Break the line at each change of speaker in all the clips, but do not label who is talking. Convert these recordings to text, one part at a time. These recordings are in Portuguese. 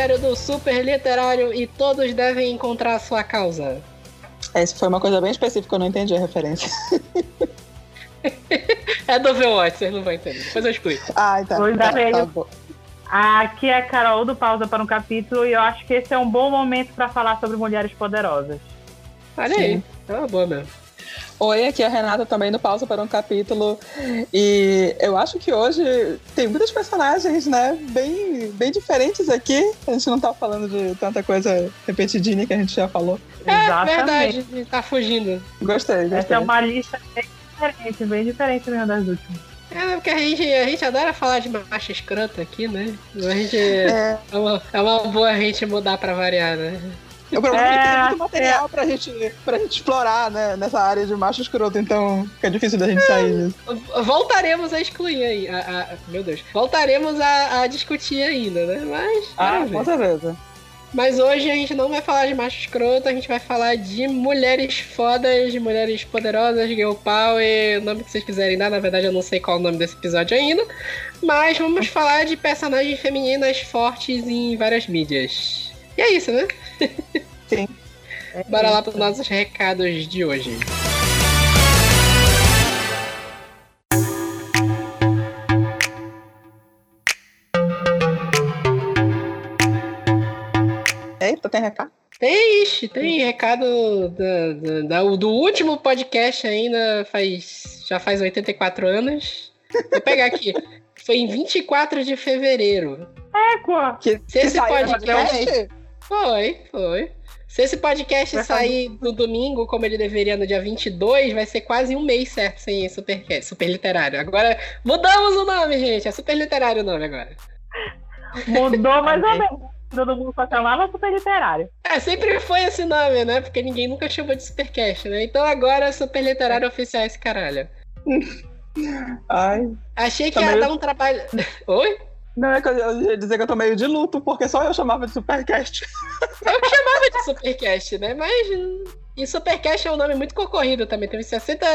Evangelho do Super Literário e todos devem encontrar a sua causa.
Essa foi uma coisa bem específica, eu não entendi a referência.
é do Overwatch, vocês não vão entender. Depois eu explico.
Ah, então.
Pois
tá,
é,
tá
eu-
bom.
Aqui é a Carol do Pausa para um Capítulo e eu acho que esse é um bom momento para falar sobre mulheres poderosas.
Olha aí. É uma boa mesmo.
Oi, aqui é a Renata também no Pausa para um Capítulo. E eu acho que hoje tem muitos personagens, né? Bem, bem diferentes aqui. A gente não tá falando de tanta coisa repetidinha que a gente já falou.
É verdade, tá fugindo.
Gostei, gostei.
Essa é uma lista bem diferente, bem diferente mesmo das últimas.
É, porque a gente, a gente adora falar de macho escroto aqui, né? A gente.
É.
É uma, é uma boa a gente mudar pra variar, né?
O problema é, que tem
É,
muito material pra, gente, pra gente explorar, né? Nessa área de macho escroto, então fica difícil da gente sair disso.
Voltaremos a excluir aí. a- a- meu Deus. Voltaremos a, a discutir ainda, né? Mas.
Ah, com certeza.
Mas hoje a gente não vai falar de macho escroto, a gente vai falar de mulheres fodas, de mulheres poderosas, girl power, o nome que vocês quiserem dar, na verdade eu não sei qual é o nome desse episódio ainda. Mas vamos falar de personagens femininas fortes em várias mídias. E é isso, né?
Sim.
Bora lá para os nossos recados de hoje.
Eita, tem recado?
Tem, ixi, tem recado da- da- da- do último podcast ainda, faz, já faz 84 anos. Vou pegar aqui. Foi em 24 de fevereiro.
Égua!
Que,
Se esse podcast- Foi, foi. Se esse podcast
Vai
sair no domingo, como ele deveria no dia 22, vai ser quase um mês certo sem Supercast, Super Literário. Agora, mudamos o nome, gente. É Super Literário o nome agora.
Mudou mais ou menos. Todo mundo só chamava super literário.
É, sempre foi esse nome, né? Porque ninguém nunca chamou de Supercast, né? Então agora é Super Literário oficial esse caralho.
Ai.
Achei que
Tá
ia
meio-
dar um trabalho. Oi?
Não, é que eu eu ia dizer que eu tô meio de luto, porque só eu chamava de Supercast.
Eu chamava de Supercast, né? Mas. E Supercast é um nome muito concorrido também. Teve 60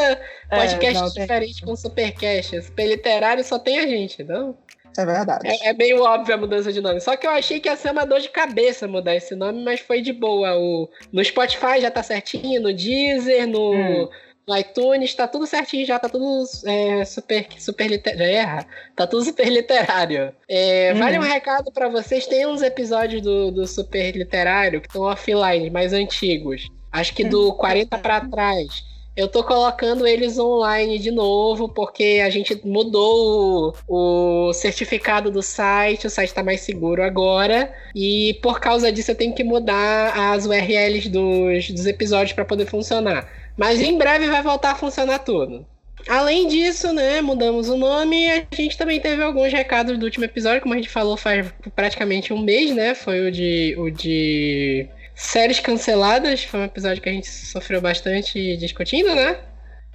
podcasts
não, tem-
diferentes com Supercast. Super Literário só tem a gente, não?
É verdade.
É, é meio óbvio a mudança de nome. Só que eu achei que ia ser uma dor de cabeça mudar esse nome, mas foi de boa. O, no Spotify já tá certinho, no Deezer, no,
Hum.
iTunes, tá tudo certinho já, tá tudo é, super, super literário. erra. Tá tudo super literário. É,
Uhum.
Vale um recado pra vocês: tem uns episódios do, do super literário que estão offline, mais antigos. Acho que do 40 pra trás. Eu tô colocando eles online de novo, porque a gente mudou o, o certificado do site, o site tá mais seguro agora. E por causa disso eu tenho que mudar as URLs dos, dos episódios para poder funcionar. Mas em breve vai voltar a funcionar tudo. Além disso, né, mudamos o nome. A gente também teve alguns recados do último episódio, como a gente falou faz praticamente um mês, né? Foi o de, o de séries canceladas. Foi um episódio que a gente sofreu bastante discutindo, né?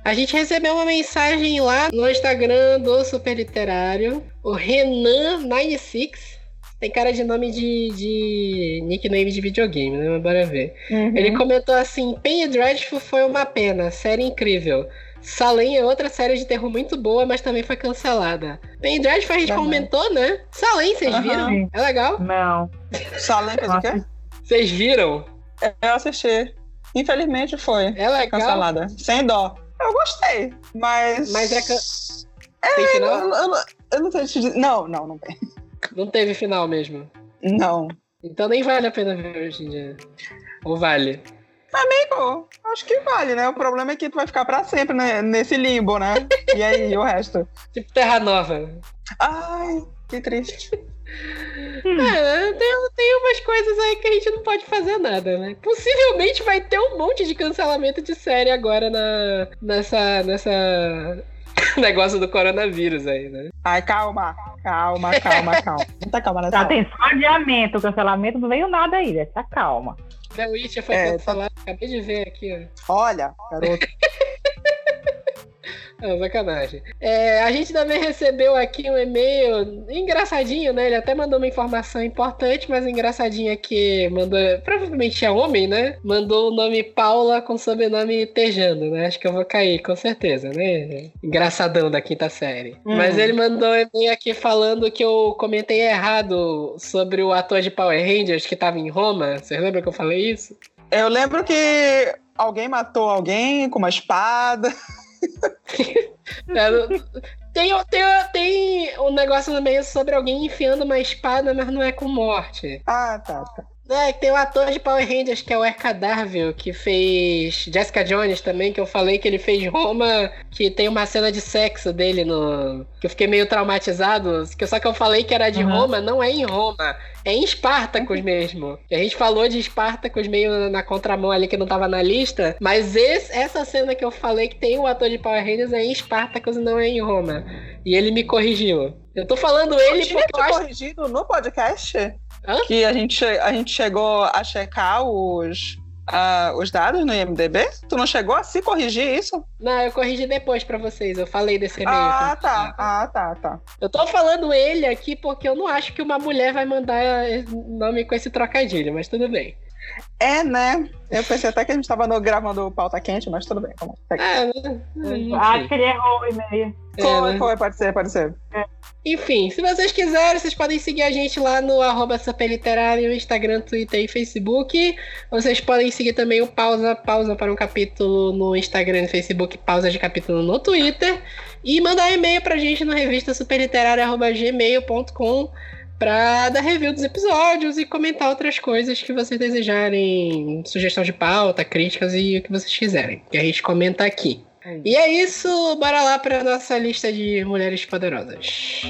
A gente recebeu uma mensagem lá no Instagram do Super Literário, o Renan96. Tem cara de nome de, de nickname de videogame, né? Mas bora ver.
Uhum.
Ele comentou assim: Penny Dreadful foi uma pena, série incrível. Salem é outra série de terror muito boa, mas também foi cancelada. Penny Dreadful a gente comentou, né? Salem, vocês
Aham.
viram? É legal?
Não.
Salem fez o quê?
Vocês viram?
Eu assisti. Infelizmente foi
É legal?
cancelada. Sem dó. Eu gostei, mas.
Mas é can- Tem
Eu,
final?
eu, eu- eu não sei te dizer. Não, não, não tem.
Não teve final mesmo.
Não.
Então nem vale a pena ver hoje em dia. Ou vale?
Amigo, acho que vale, né? O problema é que tu vai ficar pra sempre né? nesse limbo, né? E aí, o resto?
Tipo Terra Nova.
Ai, que triste.
É, tem, tem umas coisas aí que a gente não pode fazer nada, né? Possivelmente vai ter um monte de cancelamento de série agora na, nessa, nessa negócio do coronavírus aí, né?
Ai, calma, calma, calma, calma. Muita calma nessa hora.
tem só adiamento, cancelamento, não veio nada aí, né? Tá calma.
The Witcher foi
É,
cancelado, acabei de ver aqui, ó.
Olha, garoto.
É, sacanagem. É, a gente também recebeu aqui um e-mail engraçadinho, né? Ele até mandou uma informação importante, mas engraçadinho aqui mandou. Provavelmente é homem, né? Mandou o nome Paula com sobrenome Tejano, né? Acho que eu vou cair, com certeza, né? Engraçadão da quinta série. Hum. Mas ele mandou um e-mail aqui falando que eu comentei errado sobre o ator de Power Rangers que tava em Roma. Vocês lembram que eu falei isso?
Eu lembro que alguém matou alguém com uma espada.
É, tem, tem, tem um negócio no meio sobre alguém enfiando uma espada, mas não é com morte.
Ah, tá, tá.
É, tem o ator de Power Rangers, que é o Erka Darville, que fez Jessica Jones também, que eu falei que ele fez Roma, que tem uma cena de sexo dele no. que eu fiquei meio traumatizado. Que só que eu falei que era de uhum. Roma, não é em Roma. É em Espartacus mesmo. E a gente falou de Espartacus meio na contramão ali que não tava na lista. Mas esse, essa cena que eu falei que tem o ator de Power Rangers é em Espartacus e não é em Roma. E ele me corrigiu. Eu tô falando ele
eu porque eu acho... corrigido no podcast? Hã? Que a gente, a gente chegou a checar os, uh, os dados no IMDB? Tu não chegou a se corrigir isso?
Não, eu corrigi depois para vocês. Eu falei desse e-mail.
Ah, tá. Ah, tá, tá.
Eu tô falando ele aqui porque eu não acho que uma mulher vai mandar nome com esse trocadilho, mas tudo bem.
É, né? Eu pensei até que a gente tava no, gravando pauta quente, mas tudo bem. Vamos. É,
né? Acho que ele errou o e-mail.
Foi, é, né? foi, pode ser, pode ser. É.
Enfim, se vocês quiserem, vocês podem seguir a gente lá no arroba Superliterário, Instagram, Twitter e Facebook. Vocês podem seguir também o Pausa, Pausa para um capítulo no Instagram e Facebook, Pausa de capítulo no Twitter. E mandar e-mail pra gente no revista superliterária.gmail.com para dar review dos episódios e comentar outras coisas que vocês desejarem, sugestão de pauta, críticas e o que vocês quiserem, que a gente comenta aqui. É e é isso, bora lá para nossa lista de mulheres poderosas.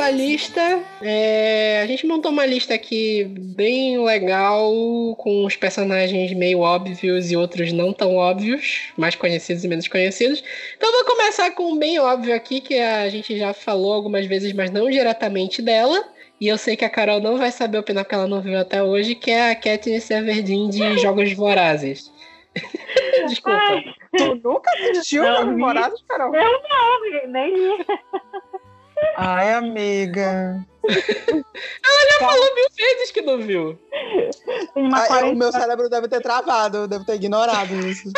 Nossa lista. É, a gente montou uma lista aqui bem legal, com os personagens meio óbvios e outros não tão óbvios, mais conhecidos e menos conhecidos. Então vou começar com um bem óbvio aqui, que a gente já falou algumas vezes, mas não diretamente dela. E eu sei que a Carol não vai saber opinar porque ela não viu até hoje, que é a Katniss Everdeen de Jogos Vorazes. Desculpa. Ai.
Tu nunca assistiu Jogos Vorazes, Carol?
Eu não, nem li.
Ai, amiga.
Ela já falou mil vezes que não viu.
Ai, O meu cérebro deve ter travado, deve ter ignorado isso.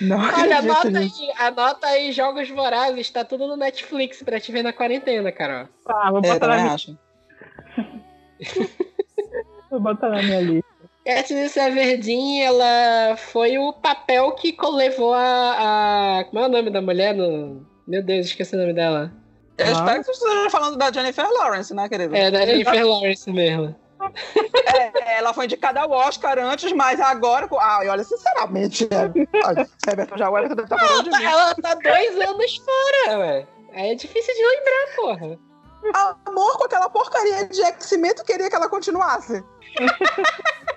Não Olha, anota aí, anota aí Jogos Vorazes, tá tudo no Netflix pra te ver na quarentena, Carol.
Tá, vou botar é, na minha vou botar na minha lista.
Katniss Everdeen, ela foi o papel que levou a, a... Como é o nome da mulher? No... Meu Deus, esqueci o nome dela.
Eu espero que você esteja falando da Jennifer Lawrence, né, querido?
É, da Jennifer Lawrence mesmo.
É, ela foi indicada ao Oscar antes, mas agora. Ah, olha, sinceramente, é,
já o Everton deve estar tá falando de mim. Ela tá dois anos fora, ué. Aí é difícil de lembrar, porra.
Amor com aquela porcaria de X-Men, tu queria que ela continuasse.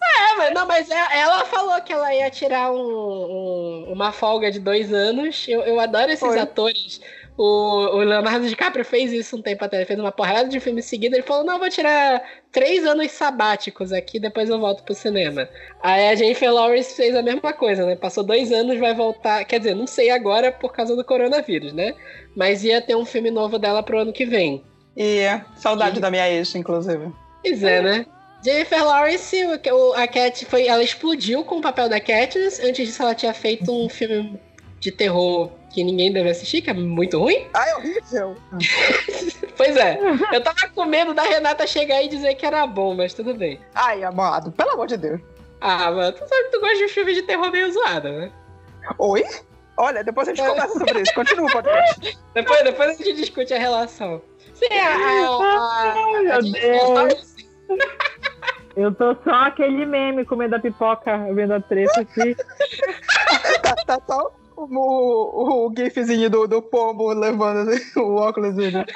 É, mas não, mas é, ela falou que ela ia tirar um, um, uma folga de dois anos. Eu, eu adoro esses Foi. atores o, Leonardo DiCaprio fez isso um tempo atrás, ele fez uma porrada de filmes seguidos. Ele falou: Não, vou tirar três anos sabáticos aqui, depois eu volto pro cinema. Aí a Jennifer Lawrence fez a mesma coisa, né? Passou dois anos, vai voltar. Quer dizer, não sei agora por causa do coronavírus, né? Mas ia ter um filme novo dela pro ano que vem.
E saudade e... da minha ex, inclusive.
Pois é, né? Jennifer Lawrence, a Cat foi, ela explodiu com o papel da Katniss. Antes disso, ela tinha feito um filme de terror que ninguém deve assistir, que é muito ruim.
Ah, é horrível.
pois é. Eu tava com medo da Renata chegar e dizer que era bom, mas tudo bem.
Ai, amado, pelo amor de Deus.
Ah, mano, tu sabe que tu gosta de filme de terror meio zoado, né?
Oi? Olha, depois a gente conversa sobre isso. Continua o podcast.
depois, depois a gente discute a relação. Sim, a, a, a,
Ai, a, Deus. Eu tô só aquele meme comendo a pipoca, vendo a treta aqui.
tá, tá só o, o gifzinho do, do pombo levando o óculos dele.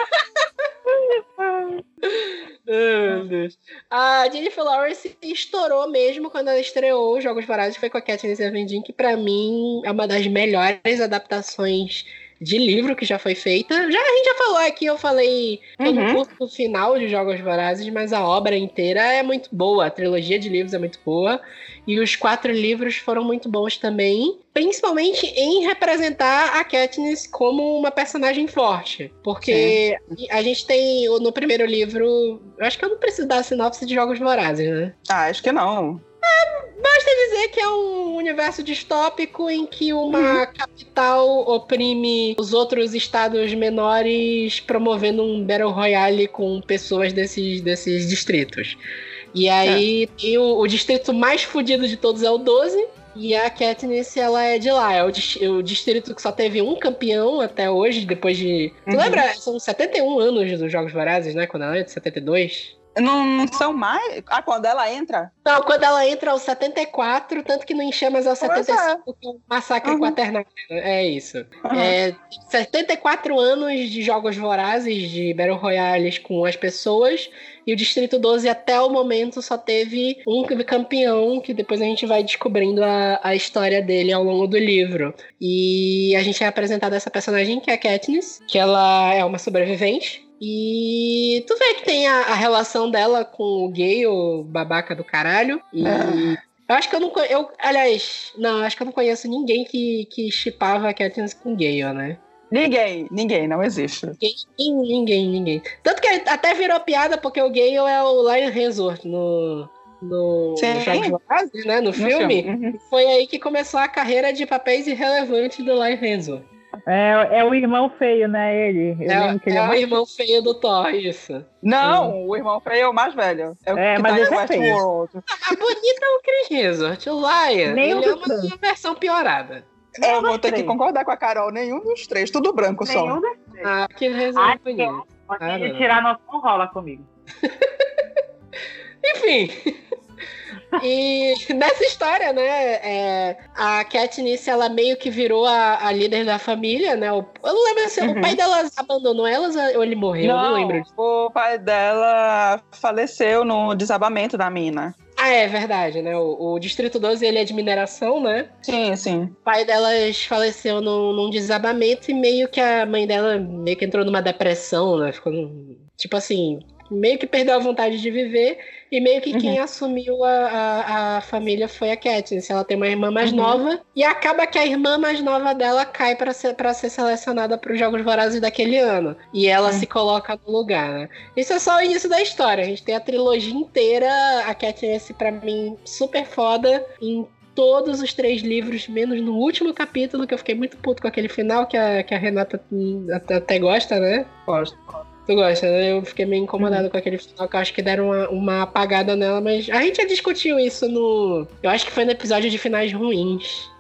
meu Deus. A Jennifer Lawrence estourou mesmo quando ela estreou os Jogos Vorazes, foi com a Katniss Everdeen, que pra mim é uma das melhores adaptações de livro que já foi feita. Já a gente já falou aqui, eu falei uhum. no curso final de Jogos Vorazes, mas a obra inteira é muito boa, a trilogia de livros é muito boa. E os quatro livros foram muito bons também, principalmente em representar a Katniss como uma personagem forte. Porque Sim. a gente tem no primeiro livro. Eu acho que eu não preciso dar a sinopse de Jogos Vorazes, né?
Ah, acho que não.
Basta dizer que é um universo distópico em que uma uhum. capital oprime os outros estados menores, promovendo um Battle Royale com pessoas desses, desses distritos. E aí é. o, o, distrito mais fodido de todos é o 12. E a Katniss, ela é de lá. É o, o, distrito que só teve um campeão até hoje, depois de... Uhum. Tu lembra? São 71 anos dos Jogos Vorazes, né? Quando ela é de 72.
Não, não são mais? Ah, quando ela entra?
Não, quando ela entra aos 74, tanto que não enchamas aos 75, é. que é um massacre uhum. quaternário. É isso. Uhum. É, 74 anos de jogos vorazes de Battle Royales com as pessoas, e o Distrito 12 até o momento só teve um campeão, que depois a gente vai descobrindo a, a história dele ao longo do livro. E a gente é apresentado essa personagem que é a Katniss, que ela é uma sobrevivente e tu vê que tem a, a relação dela com o gay, o babaca do caralho. E. É. Eu acho que eu não eu Aliás, não, acho que eu não conheço ninguém que, que chipava a Katniss com Gale, né?
Ninguém, ninguém, não existe.
Ninguém, ninguém, ninguém. Tanto que até virou piada porque o Gale é o Lion Hemsworth no, no, Sim. no né? No, filme. filme. Uhum. Foi aí que começou a carreira de papéis irrelevantes do Lion Hemsworth.
É, é o irmão feio, né? Ele.
Eu é, ele é, é o irmão feio do Thor, isso.
Não, o irmão feio é o mais velho. É o
é,
que
mas
tá em é Westworld.
A bonita é o Chris Hemsworth, o Lion. Nem ele é uma três. versão piorada.
É, eu vou ter três. que concordar com a Carol. Nenhum dos três, tudo branco nenhum
só. Ah, que é bonito.
Pode tirar nosso não rola comigo.
Enfim. E nessa história, né, é, a Katniss, ela meio que virou a, a líder da família, né? O, eu não lembro se uhum. o pai dela abandonou elas ou ele morreu, não, não lembro.
O pai dela faleceu no desabamento da mina.
Ah, é verdade, né? O, o, Distrito 12 ele é de mineração, né?
Sim, sim.
O pai delas faleceu num, num desabamento e meio que a mãe dela meio que entrou numa depressão, né? Ficou tipo assim, meio que perdeu a vontade de viver e meio que uhum. quem assumiu a, a, a, família foi a Katniss. Ela tem uma irmã mais uhum. nova e acaba que a irmã mais nova dela cai para ser, pra ser selecionada para os Jogos Vorazes daquele ano. E ela uhum. se coloca no lugar, né? Isso é só o início da história. A gente tem a trilogia inteira. A Katniss, para mim, super foda em todos os três livros, menos no último capítulo, que eu fiquei muito puto com aquele final, que a, que a Renata até, até gosta, né?
Gosto.
Tu gosta, né? Eu fiquei meio incomodado uhum. com aquele final, que eu acho que deram uma, uma, apagada nela, mas a gente já discutiu isso no. Eu acho que foi no episódio de finais ruins.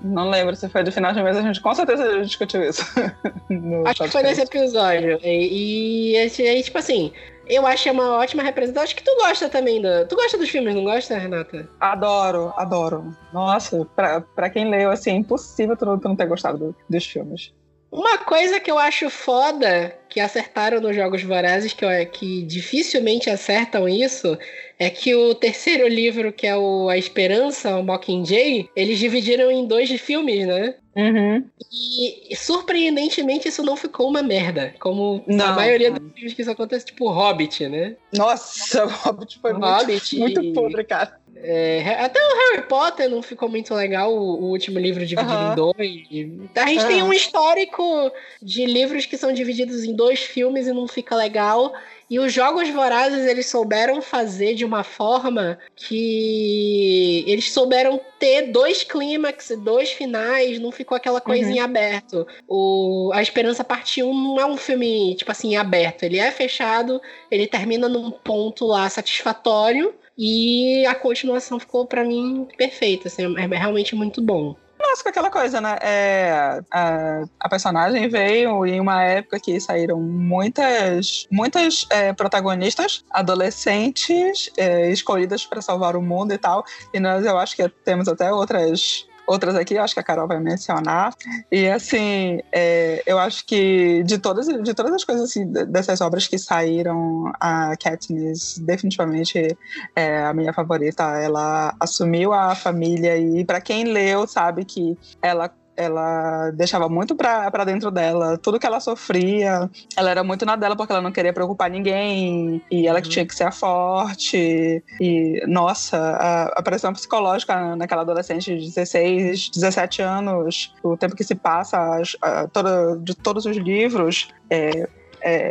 Não lembro se foi do final de mês, a gente com certeza já discutiu isso.
acho que foi nesse episódio. E, e aí, tipo assim, eu achei uma ótima representação. Acho que tu gosta também da. Tu gosta dos filmes, não gosta, Renata?
Adoro, adoro. Nossa, pra, pra quem leu, assim, é impossível tu não, tu não ter gostado do, dos filmes.
Uma coisa que eu acho foda que acertaram nos Jogos Vorazes, que, que dificilmente acertam isso, é que o terceiro livro, que é o A Esperança, o Mockingjay, eles dividiram em dois filmes, né?
Uhum.
E, surpreendentemente isso não ficou uma merda. Como não, a maioria dos filmes que isso acontece, tipo Hobbit, né?
Nossa, o Hobbit foi muito, Hobbit muito e... podre, cara.
É, até o Harry Potter não ficou muito legal, o, o último livro dividido uhum. em dois. A gente uhum. tem um histórico de livros que são divididos em dois filmes e não fica legal. E os Jogos Vorazes eles souberam fazer de uma forma que eles souberam ter dois clímax, dois finais, não ficou aquela coisinha uhum. aberto. O A Esperança Parte 1 não é um filme, tipo assim, aberto. Ele é fechado, ele termina num ponto lá satisfatório e a continuação ficou para mim perfeita, assim, é, é realmente muito bom.
Nossa, com aquela coisa, né? É, a, a, personagem veio em uma época que saíram muitas, muitas é, protagonistas adolescentes é, escolhidas para salvar o mundo e tal. E nós, eu acho que temos até outras outras aqui, acho que a Carol vai mencionar. E assim, é, eu acho que de todas, de todas as coisas assim, dessas obras que saíram, a Katniss definitivamente é a minha favorita. Ela assumiu a família e para quem leu sabe que ela ela deixava muito pra, pra dentro dela tudo que ela sofria. Ela era muito na dela porque ela não queria preocupar ninguém. E ela que uhum. tinha que ser a forte. E, nossa, a, a pressão psicológica naquela adolescente de 16, 17 anos, o tempo que se passa a, a, toda, de todos os livros, é, é,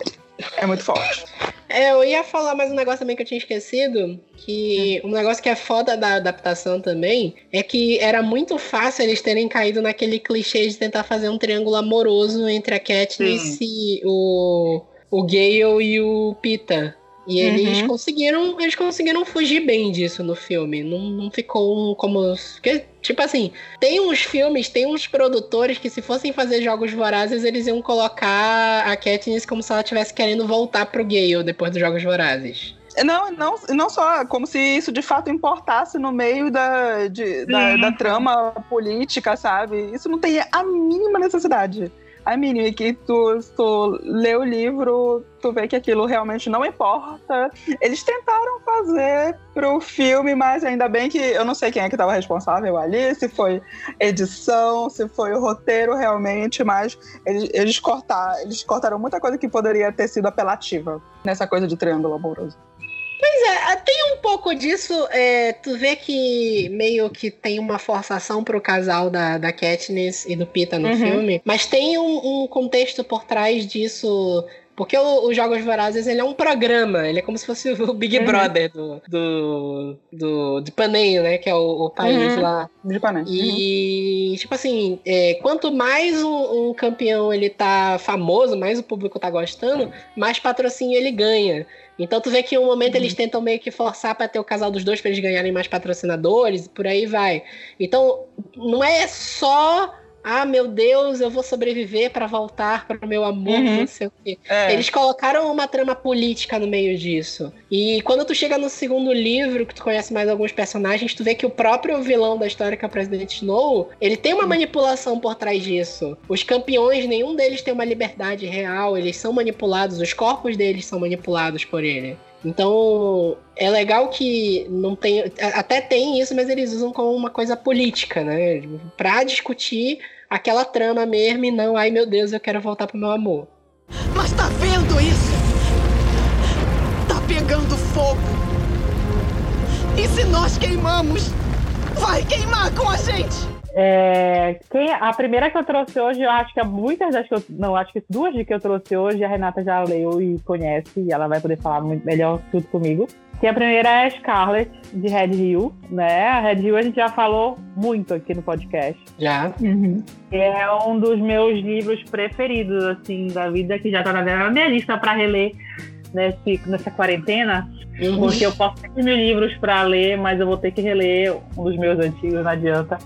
é muito forte.
É, eu ia falar mais um negócio também que eu tinha esquecido, que um negócio que é foda da adaptação também é que era muito fácil eles terem caído naquele clichê de tentar fazer um triângulo amoroso entre a Katniss e o, o Gale e o Pita. E eles uhum. conseguiram, eles conseguiram fugir bem disso no filme. Não, não ficou como. Porque, tipo assim, tem uns filmes, tem uns produtores que, se fossem fazer jogos vorazes, eles iam colocar a Katniss como se ela estivesse querendo voltar pro Gale depois dos Jogos Vorazes.
Não, não, não só como se isso de fato importasse no meio da, de, da, da, trama política, sabe? Isso não tem a mínima necessidade. A mínima que tu, tu lê o livro, tu vê que aquilo realmente não importa. Eles tentaram fazer pro filme, mas ainda bem que eu não sei quem é que estava responsável ali, se foi edição, se foi o roteiro realmente, mas eles, eles, cortar, eles cortaram muita coisa que poderia ter sido apelativa nessa coisa de triângulo amoroso.
Pois é, tem um pouco disso. É, tu vê que meio que tem uma forçação pro casal da, da Katniss e do Pita no uhum. filme, mas tem um, um contexto por trás disso porque o, o Jogos Vorazes, ele é um programa, ele é como se fosse o Big uhum. Brother do, do, do, de Paneio, né? Que é o, o país uhum. lá.
De Paneio.
E, uhum. tipo assim, é, quanto mais um, um, campeão ele tá famoso, mais o público tá gostando, mais patrocínio ele ganha. Então tu vê que em um momento eles uhum. tentam meio que forçar para ter o casal dos dois para eles ganharem mais patrocinadores, e por aí vai. Então, não é só ah, meu Deus, eu vou sobreviver para voltar para o meu amor, uhum. não sei o quê. É. Eles colocaram uma trama política no meio disso. E quando tu chega no segundo livro, que tu conhece mais alguns personagens, tu vê que o próprio vilão da história, que é o Presidente Snow, ele tem uma manipulação por trás disso. Os campeões, nenhum deles tem uma liberdade real, eles são manipulados, os corpos deles são manipulados por ele. Então, é legal que não tem. Até tem isso, mas eles usam como uma coisa política, né? Pra discutir aquela trama mesmo e não, ai meu Deus, eu quero voltar pro meu amor.
Mas tá vendo isso? Tá pegando fogo. E se nós queimamos, vai queimar com a gente!
É, quem, a primeira que eu trouxe hoje, eu acho que é muitas das que eu. Não, acho que duas de que eu trouxe hoje, a Renata já leu e conhece, e ela vai poder falar muito melhor tudo comigo. Que a primeira é a Scarlett, de Red Hill, né? A Red Hill a gente já falou muito aqui no podcast.
Já.
Uhum. É um dos meus livros preferidos, assim, da vida, que já tá na minha lista para reler nesse, nessa quarentena. Uhum. Porque eu posso ter mil livros para ler, mas eu vou ter que reler um dos meus antigos, não adianta.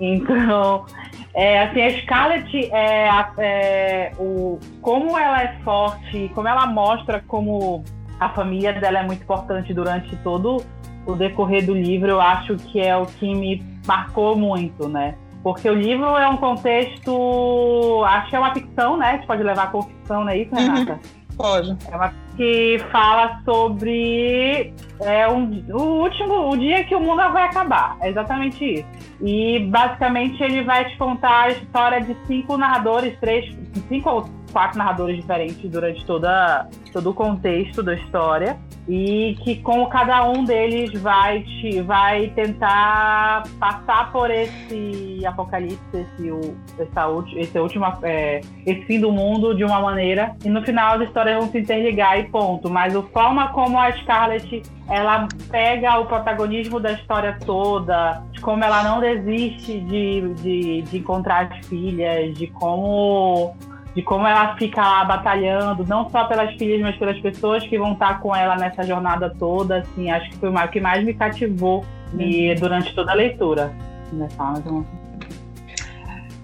Então, é, assim, a Scarlett, é, é, o, como ela é forte, como ela mostra como a família dela é muito importante durante todo o decorrer do livro, eu acho que é o que me marcou muito, né? Porque o livro é um contexto, acho que é uma ficção, né? A gente pode levar com ficção, não é isso, Renata? Uhum.
Pode.
É uma que fala sobre é, um, o último, o dia que o mundo vai acabar. É exatamente isso. E basicamente ele vai te contar a história de cinco narradores, três, cinco ou quatro narradores diferentes durante toda, todo o contexto da história e que com cada um deles vai te, vai tentar passar por esse apocalipse, esse, essa, esse último é, esse fim do mundo de uma maneira e no final as histórias vão se interligar e ponto. Mas a forma como a Scarlett ela pega o protagonismo da história toda, de como ela não desiste de, de, de encontrar as filhas, de como de como ela fica lá batalhando, não só pelas filhas, mas pelas pessoas que vão estar com ela nessa jornada toda, assim, acho que foi o que mais me cativou e, uhum. durante toda a leitura.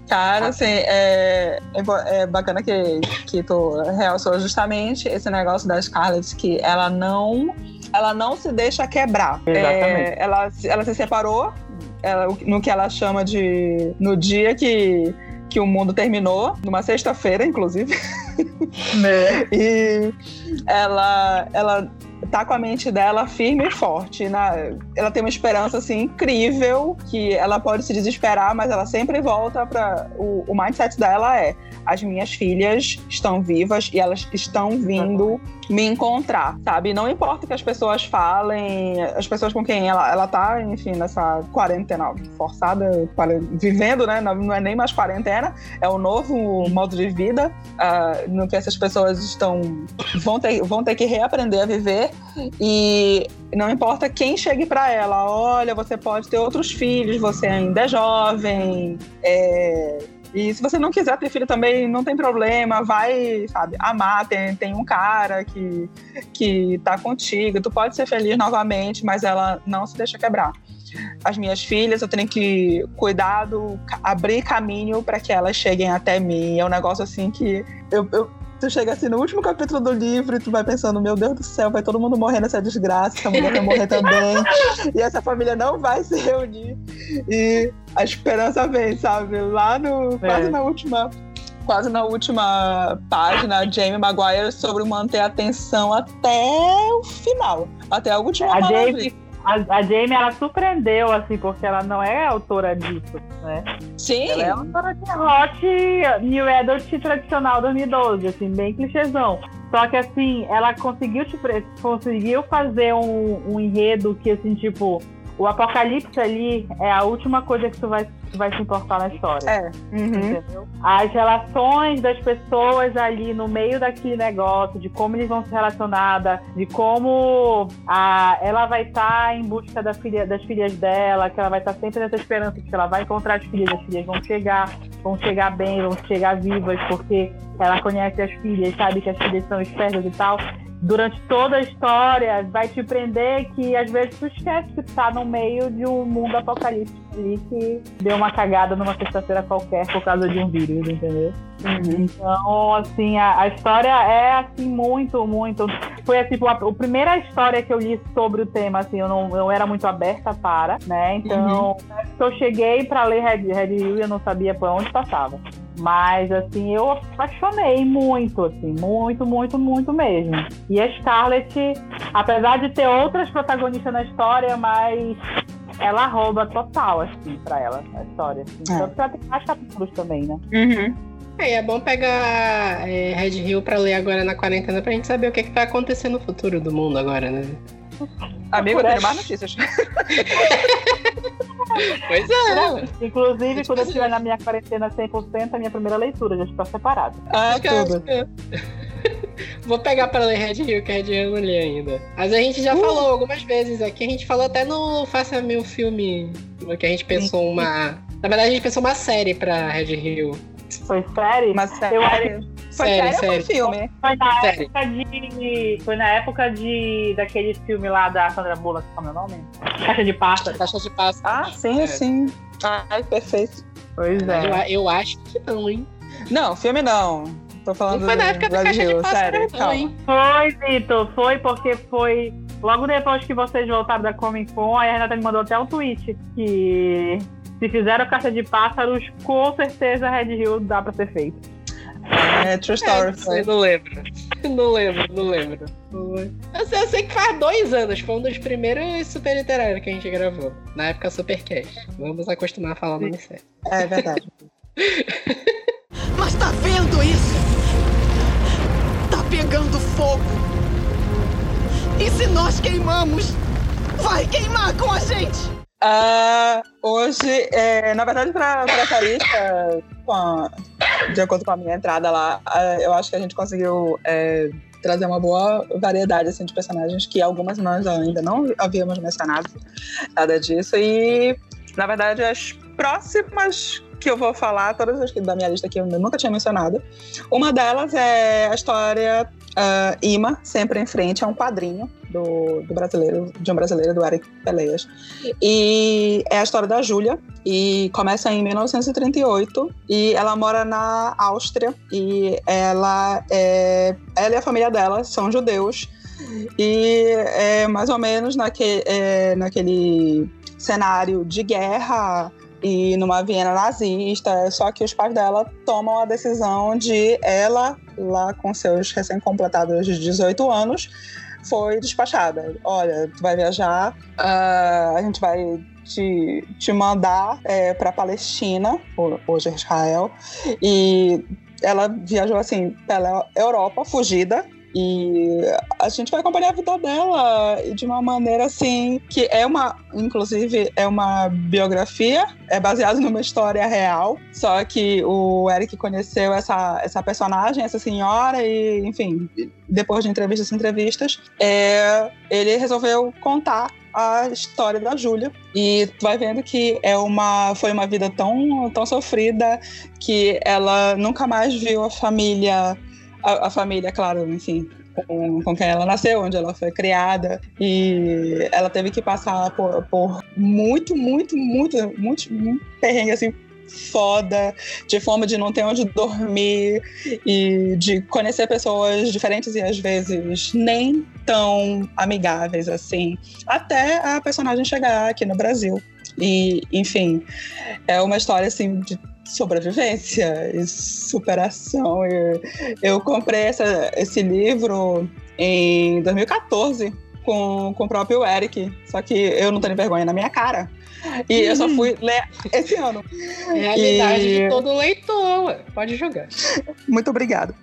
Cara, assim, é, é, é, bacana que, que tu realçou justamente esse negócio da Scarlett, que ela não ela não se deixa quebrar.
Exatamente.
É, ela, ela se separou ela, no que ela chama de. no dia que, que o mundo terminou, numa sexta-feira, inclusive.
Né?
E ela, ela tá com a mente dela firme e forte. Na, ela tem uma esperança assim incrível que ela pode se desesperar, mas ela sempre volta para o, o mindset dela é as minhas filhas estão vivas e elas estão vindo me encontrar, sabe? Não importa o que as pessoas falem, as pessoas com quem ela, ela tá, enfim, nessa quarentena forçada, vivendo, né? Não é nem mais quarentena, é um novo modo de vida uh, no que essas pessoas estão vão ter, vão ter que reaprender a viver e não importa quem chegue para ela, olha, você pode ter outros filhos, você ainda é jovem, é, e se você não quiser ter filho também, não tem problema, vai, sabe, amar, tem, tem um cara que, que tá contigo, tu pode ser feliz novamente, mas ela não se deixa quebrar. As minhas filhas, eu tenho que cuidado, abrir caminho para que elas cheguem até mim. É um negócio assim que eu, eu tu chega assim no último capítulo do livro e tu vai pensando, meu Deus do céu, vai todo mundo morrer nessa desgraça, essa mulher vai morrer também, e essa família não vai se reunir. E a esperança vem, sabe? Lá no. É. quase na última. Quase na última página, Jamie Maguire sobre manter a atenção até o final. Até a última
a Jamie, a, a Jamie, ela surpreendeu, assim, porque ela não é autora disso, né?
Sim.
Ela é autora de Hot New Adult tradicional 2012, assim, bem clichêzão. Só que, assim, ela conseguiu, te, conseguiu fazer um, um enredo que, assim, tipo, o apocalipse ali é a última coisa que tu vai, tu vai se importar na história.
É. Uhum.
Entendeu? As relações das pessoas ali no meio daquele negócio, de como eles vão se relacionar, de como a, ela vai estar tá em busca da filha, das filhas dela, que ela vai estar tá sempre nessa esperança de que ela vai encontrar as filhas, as filhas vão chegar, vão chegar bem, vão chegar vivas, porque ela conhece as filhas, sabe que as filhas são espertas e tal durante toda a história vai te prender que às vezes tu esquece que tu tá no meio de um mundo apocalíptico que deu uma cagada numa sexta-feira qualquer por causa de um vírus, entendeu? Uhum. Então, assim, a, a, história é assim muito, muito. Foi assim, tipo, a, a, primeira história que eu li sobre o tema, assim, eu não eu era muito aberta para, né? Então, uhum. eu cheguei para ler Red, Red Hill e eu não sabia por onde passava. Mas, assim, eu apaixonei muito, assim, muito, muito, muito mesmo. E a Scarlett, apesar de ter outras protagonistas na história, mas ela rouba total, assim, pra ela, a história. Assim. É. Tanto que ela tem mais capítulos também, né?
Uhum.
É, é bom pegar é, Red Hill pra ler agora na quarentena pra gente saber o que, é que vai acontecer no futuro do mundo agora, né?
Amigo, eu tenho mais notícias.
pois é.
Inclusive, quando eu estiver na minha quarentena 100%, a minha primeira leitura já está separada.
Ah, tudo.
Vou pegar para ler Red Hill, que Red Hill eu não li ainda. Mas a gente já uh. falou algumas vezes aqui. A gente falou até no Faça Meu Filme, que a gente pensou uma. Na verdade, a gente pensou uma série para Red Hill.
Foi série?
Uma série. Eu foi série, série, série.
filme? Foi na série. época de. Foi na época de. daquele filme lá da Sandra Bullock, como é o nome? Caixa de pasta.
Caixa de pasta.
Ah, sim, é. sim. Ai, perfeito.
Pois é.
Eu, eu acho que não, hein?
Não, filme não. Tô falando
não foi na época da Caixa de Pasta, sério?
Foi, Vitor, foi porque foi logo depois que vocês voltaram da Comic Con, a Renata me mandou até um tweet que se fizeram caixa de pássaros, com certeza Red Hill dá pra ser feito.
É, True Story.
É, não lembro. Não lembro, não lembro. Eu sei, eu sei, que faz dois anos, foi um dos primeiros super literários que a gente gravou. Na época Supercast. Vamos acostumar a falar o nome certo.
É verdade.
Mas tá vendo isso? Tá pegando fogo. E se nós queimamos, vai queimar com a gente!
Uh, hoje, é, na verdade, para essa lista, de acordo com a minha entrada lá, uh, eu acho que a gente conseguiu é, trazer uma boa variedade assim, de personagens que algumas nós ainda não havíamos mencionado nada disso. E, na verdade, as próximas que eu vou falar, todas as da minha lista que eu nunca tinha mencionado, uma delas é a história uh, Ima, Sempre em Frente, é um quadrinho do, do brasileiro, de um brasileiro, do Eric Peleias. E é a história da Júlia, e começa em 1938, e ela mora na Áustria, e ela, é, ela e a família dela são judeus, E é mais ou menos naque, é, naquele cenário de guerra e numa Viena nazista, só que os pais dela tomam a decisão de ela, lá com seus recém-completados 18 anos, foi despachada. Olha, tu vai viajar, uh, a gente vai te, te mandar é, para Palestina, hoje é Israel, e ela viajou assim pela Europa, fugida, e a gente vai acompanhar a vida dela de uma maneira assim que é uma, inclusive, é uma biografia, é baseado numa história real. Só que o Eric conheceu essa, essa personagem, essa senhora, e, enfim, depois de entrevistas e entrevistas, é, ele resolveu contar a história da Júlia e tu vai vendo que é uma foi uma vida tão tão sofrida que ela nunca mais viu a família a, a família, claro, enfim, com, com, quem ela nasceu, onde ela foi criada. E ela teve que passar por, por muito, muito, muito, muito, muito perrengue, assim, foda, de forma de não ter onde dormir e de conhecer pessoas diferentes e às vezes nem tão amigáveis assim, até a personagem chegar aqui no Brasil. E, enfim, é uma história assim de sobrevivência e superação. Eu, eu comprei essa, esse livro em 2014 com, com o próprio Eric, só que eu não tenho vergonha na minha cara. E eu só fui ler esse ano.
Realidade e... de todo leitor, pode jogar.
Muito obrigado.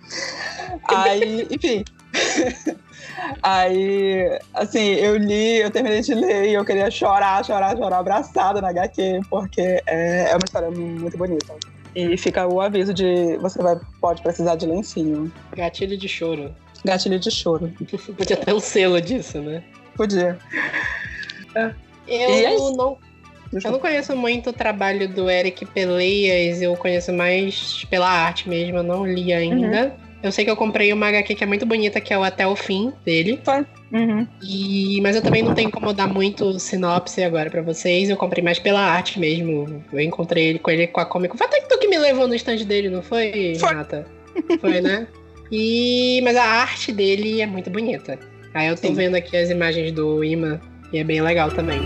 Aí, enfim. Aí, assim, eu li, eu terminei de ler e eu queria chorar, chorar, chorar, abraçada na HQ, porque é, é uma história muito bonita. E fica o aviso de você vai, pode precisar de lencinho.
Gatilho de choro.
Gatilho de choro.
Podia ter um selo disso, né?
Podia.
É. Eu é não. Eu não conheço muito o trabalho do Eric Peleias, eu conheço mais pela arte mesmo, eu não li ainda. Uhum. Eu sei que eu comprei uma HQ que é muito bonita, que é o Até o Fim dele.
Uhum.
E, mas eu também não tenho como dar muito sinopse agora para vocês. Eu comprei mais pela arte mesmo. Eu encontrei ele com ele com a Comic Foi até que tu que me levou no stand dele, não foi, foi. Renata? Foi, né? E, mas a arte dele é muito bonita. Aí eu tô Sim. vendo aqui as imagens do imã e é bem legal também.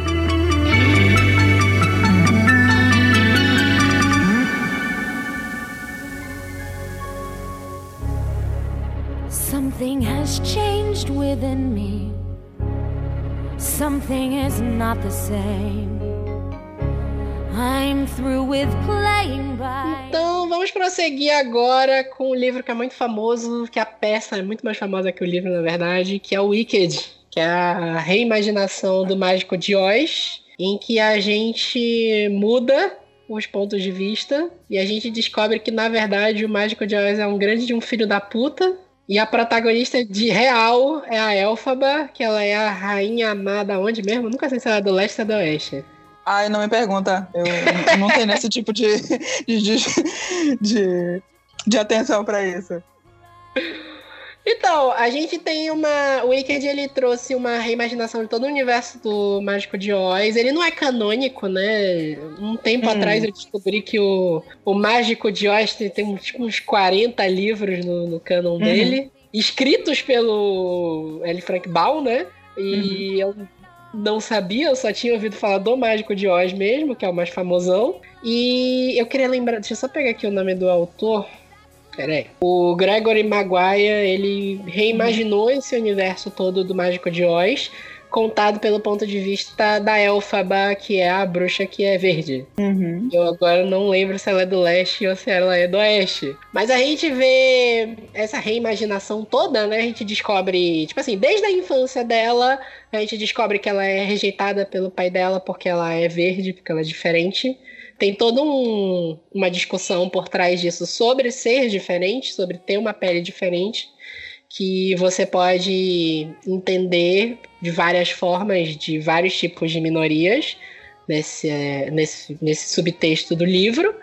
Something has changed within me. Something is not the same. I'm through with playing by. Então, vamos prosseguir agora com um livro que é muito famoso, que a peça é muito mais famosa que o livro, na verdade, que é o Wicked, que é a reimaginação do Mágico de Oz, em que a gente muda os pontos de vista e a gente descobre que, na verdade, o Mágico de Oz é um grande de um filho da puta e a protagonista de real é a Elfaba, que ela é a rainha amada onde mesmo? Nunca sei se ela é do leste ou do oeste.
Ai, não me pergunta. Eu, não tenho esse tipo de, de, de, de atenção para isso.
Então, a gente tem uma. O Wicked ele trouxe uma reimaginação de todo o universo do Mágico de Oz. Ele não é canônico, né? Um tempo hum. atrás eu descobri que o, o Mágico de Oz tem, tem tipo, uns 40 livros no, no canon uhum. dele, escritos pelo L. Frank Baum, né? E uhum. eu não sabia, eu só tinha ouvido falar do Mágico de Oz mesmo, que é o mais famosão. E eu queria lembrar, deixa eu só pegar aqui o nome do autor. Peraí. O Gregory Maguire, ele reimaginou esse universo todo do Mágico de Oz, contado pelo ponto de vista da Elfaba, que é a bruxa que é verde.
Uhum.
Eu agora não lembro se ela é do leste ou se ela é do oeste. Mas a gente vê essa reimaginação toda, né? A gente descobre, tipo assim, desde a infância dela, a gente descobre que ela é rejeitada pelo pai dela porque ela é verde, porque ela é diferente tem toda um, uma discussão por trás disso sobre ser diferente, sobre ter uma pele diferente, que você pode entender de várias formas, de vários tipos de minorias nesse, nesse, nesse subtexto do livro.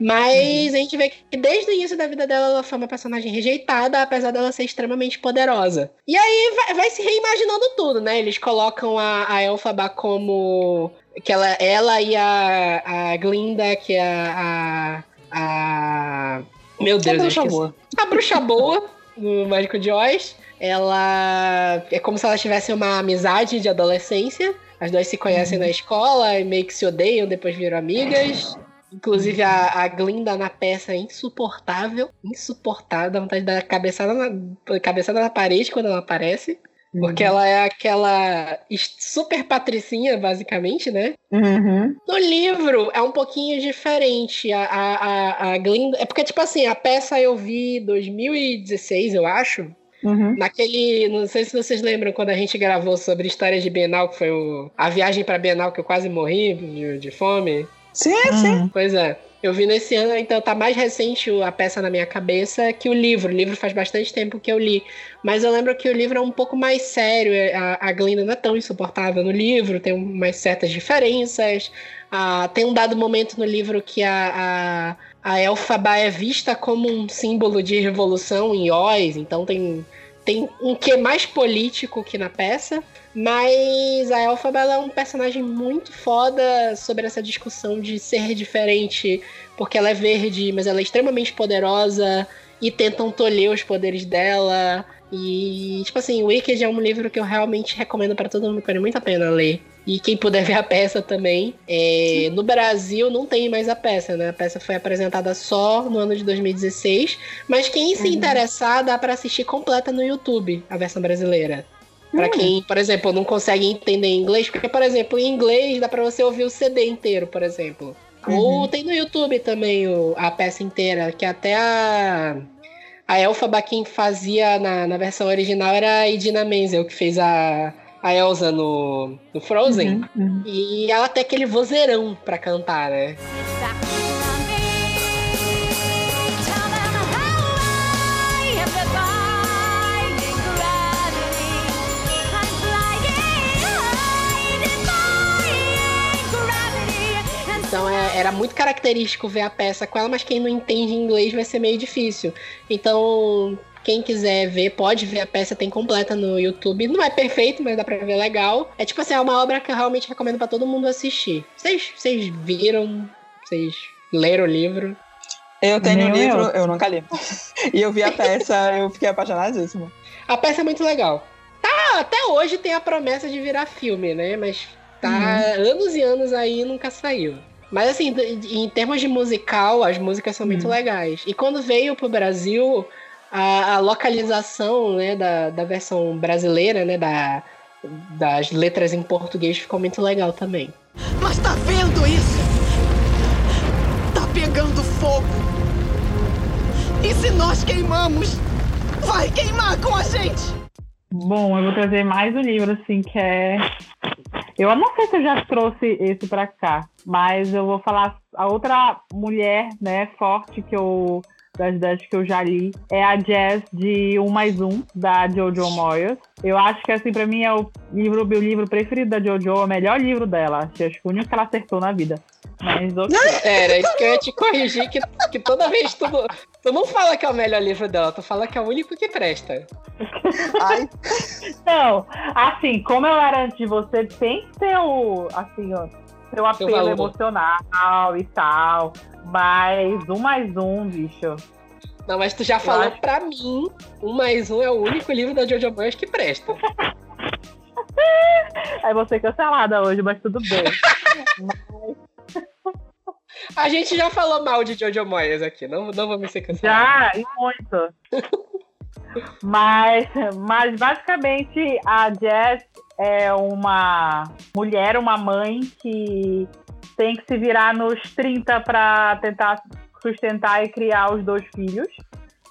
Mas uhum. a gente vê que desde o início da vida dela, ela foi uma personagem rejeitada, apesar dela ser extremamente poderosa. E aí vai, vai se reimaginando tudo, né? Eles colocam a, a Elfaba como que ela, ela e a, a Glinda, que é a, a, a meu Deus,
a bruxa boa.
A bruxa boa. no Mágico de Oz. Ela é como se elas tivessem uma amizade de adolescência. As duas se conhecem uhum. na escola e meio que se odeiam, depois viram amigas. Inclusive a, a Glinda na peça é insuportável. Insuportável. Dá vontade de dar cabeçada na, cabeçada na parede quando ela aparece. Porque uhum. ela é aquela super patricinha, basicamente, né?
Uhum.
No livro é um pouquinho diferente. A, a, a, a Glinda. É porque, tipo assim, a peça eu vi em 2016, eu acho.
Uhum.
Naquele. Não sei se vocês lembram quando a gente gravou sobre histórias de Bienal, que foi o, a viagem para Bienal que eu quase morri de, de fome.
Sim, sim.
Pois é. Eu vi nesse ano, então tá mais recente a peça na minha cabeça que o livro. O livro faz bastante tempo que eu li. Mas eu lembro que o livro é um pouco mais sério. É, a, a Glinda não é tão insuportável no livro, tem umas certas diferenças. Ah, tem um dado momento no livro que a, a, a Elfaba é vista como um símbolo de revolução em Oz, então tem tem um que mais político que na peça, mas a Elphaba é um personagem muito foda sobre essa discussão de ser diferente, porque ela é verde, mas ela é extremamente poderosa e tentam tolher os poderes dela. E, tipo assim, Wicked é um livro que eu realmente recomendo para todo mundo, vale muito a pena ler. E quem puder ver a peça também. É, no Brasil não tem mais a peça, né? A peça foi apresentada só no ano de 2016. Mas quem se uhum. interessar, dá para assistir completa no YouTube, a versão brasileira. Para quem, por exemplo, não consegue entender inglês, porque, por exemplo, em inglês dá para você ouvir o CD inteiro, por exemplo. Uhum. Ou tem no YouTube também o, a peça inteira, que até a a Elfa quem fazia na, na versão original era a Idina Menzel, que fez a, a Elsa no, no Frozen. Uhum, uhum. E ela tem aquele vozeirão pra cantar, né? Então é, era muito característico ver a peça com ela, mas quem não entende inglês vai ser meio difícil. Então, quem quiser ver, pode ver a peça, tem completa no YouTube. Não é perfeito, mas dá pra ver legal. É tipo assim, é uma obra que eu realmente recomendo para todo mundo assistir. Vocês, vocês viram? Vocês leram o livro?
Eu tenho o um livro, eu. eu nunca li. e eu vi a peça, eu fiquei apaixonadíssima.
A peça é muito legal. Tá, até hoje tem a promessa de virar filme, né? Mas tá uhum. anos e anos aí e nunca saiu. Mas assim, em termos de musical, as músicas são muito uhum. legais. E quando veio pro Brasil, a, a localização né, da, da versão brasileira, né, da, das letras em português ficou muito legal também.
Mas tá vendo isso? Tá pegando fogo. E se nós queimamos, vai queimar com a gente!
Bom, eu vou trazer mais um livro, assim, que é. Eu não sei se eu já trouxe esse para cá, mas eu vou falar a outra mulher, né, forte que eu das 10 que eu já li, é a Jazz de 1 mais 1, da Jojo Moyes. Eu acho que, assim, pra mim é o livro, meu livro preferido da Jojo, o melhor livro dela. Acho que é o único que ela acertou na vida. Mas ok.
Era isso que eu ia te corrigir, que, que toda vez tu, tu não fala que é o melhor livro dela, tu fala que é o único que presta.
Ai. Não, assim, como eu era antes de você, tem que ter o, assim, ó, seu apelo emocional e tal. Mas um mais um, bicho.
Não, mas tu já falou acho... pra mim, um mais um é o único livro da Jojo Moyes que presta.
Aí você cancelada hoje, mas tudo bem. mas...
A gente já falou mal de Jojo Moyes aqui, não, não vamos ser
cancelados. Já, e muito. mas, mas basicamente a Jess é uma mulher, uma mãe que tem que se virar nos 30 para tentar sustentar e criar os dois filhos.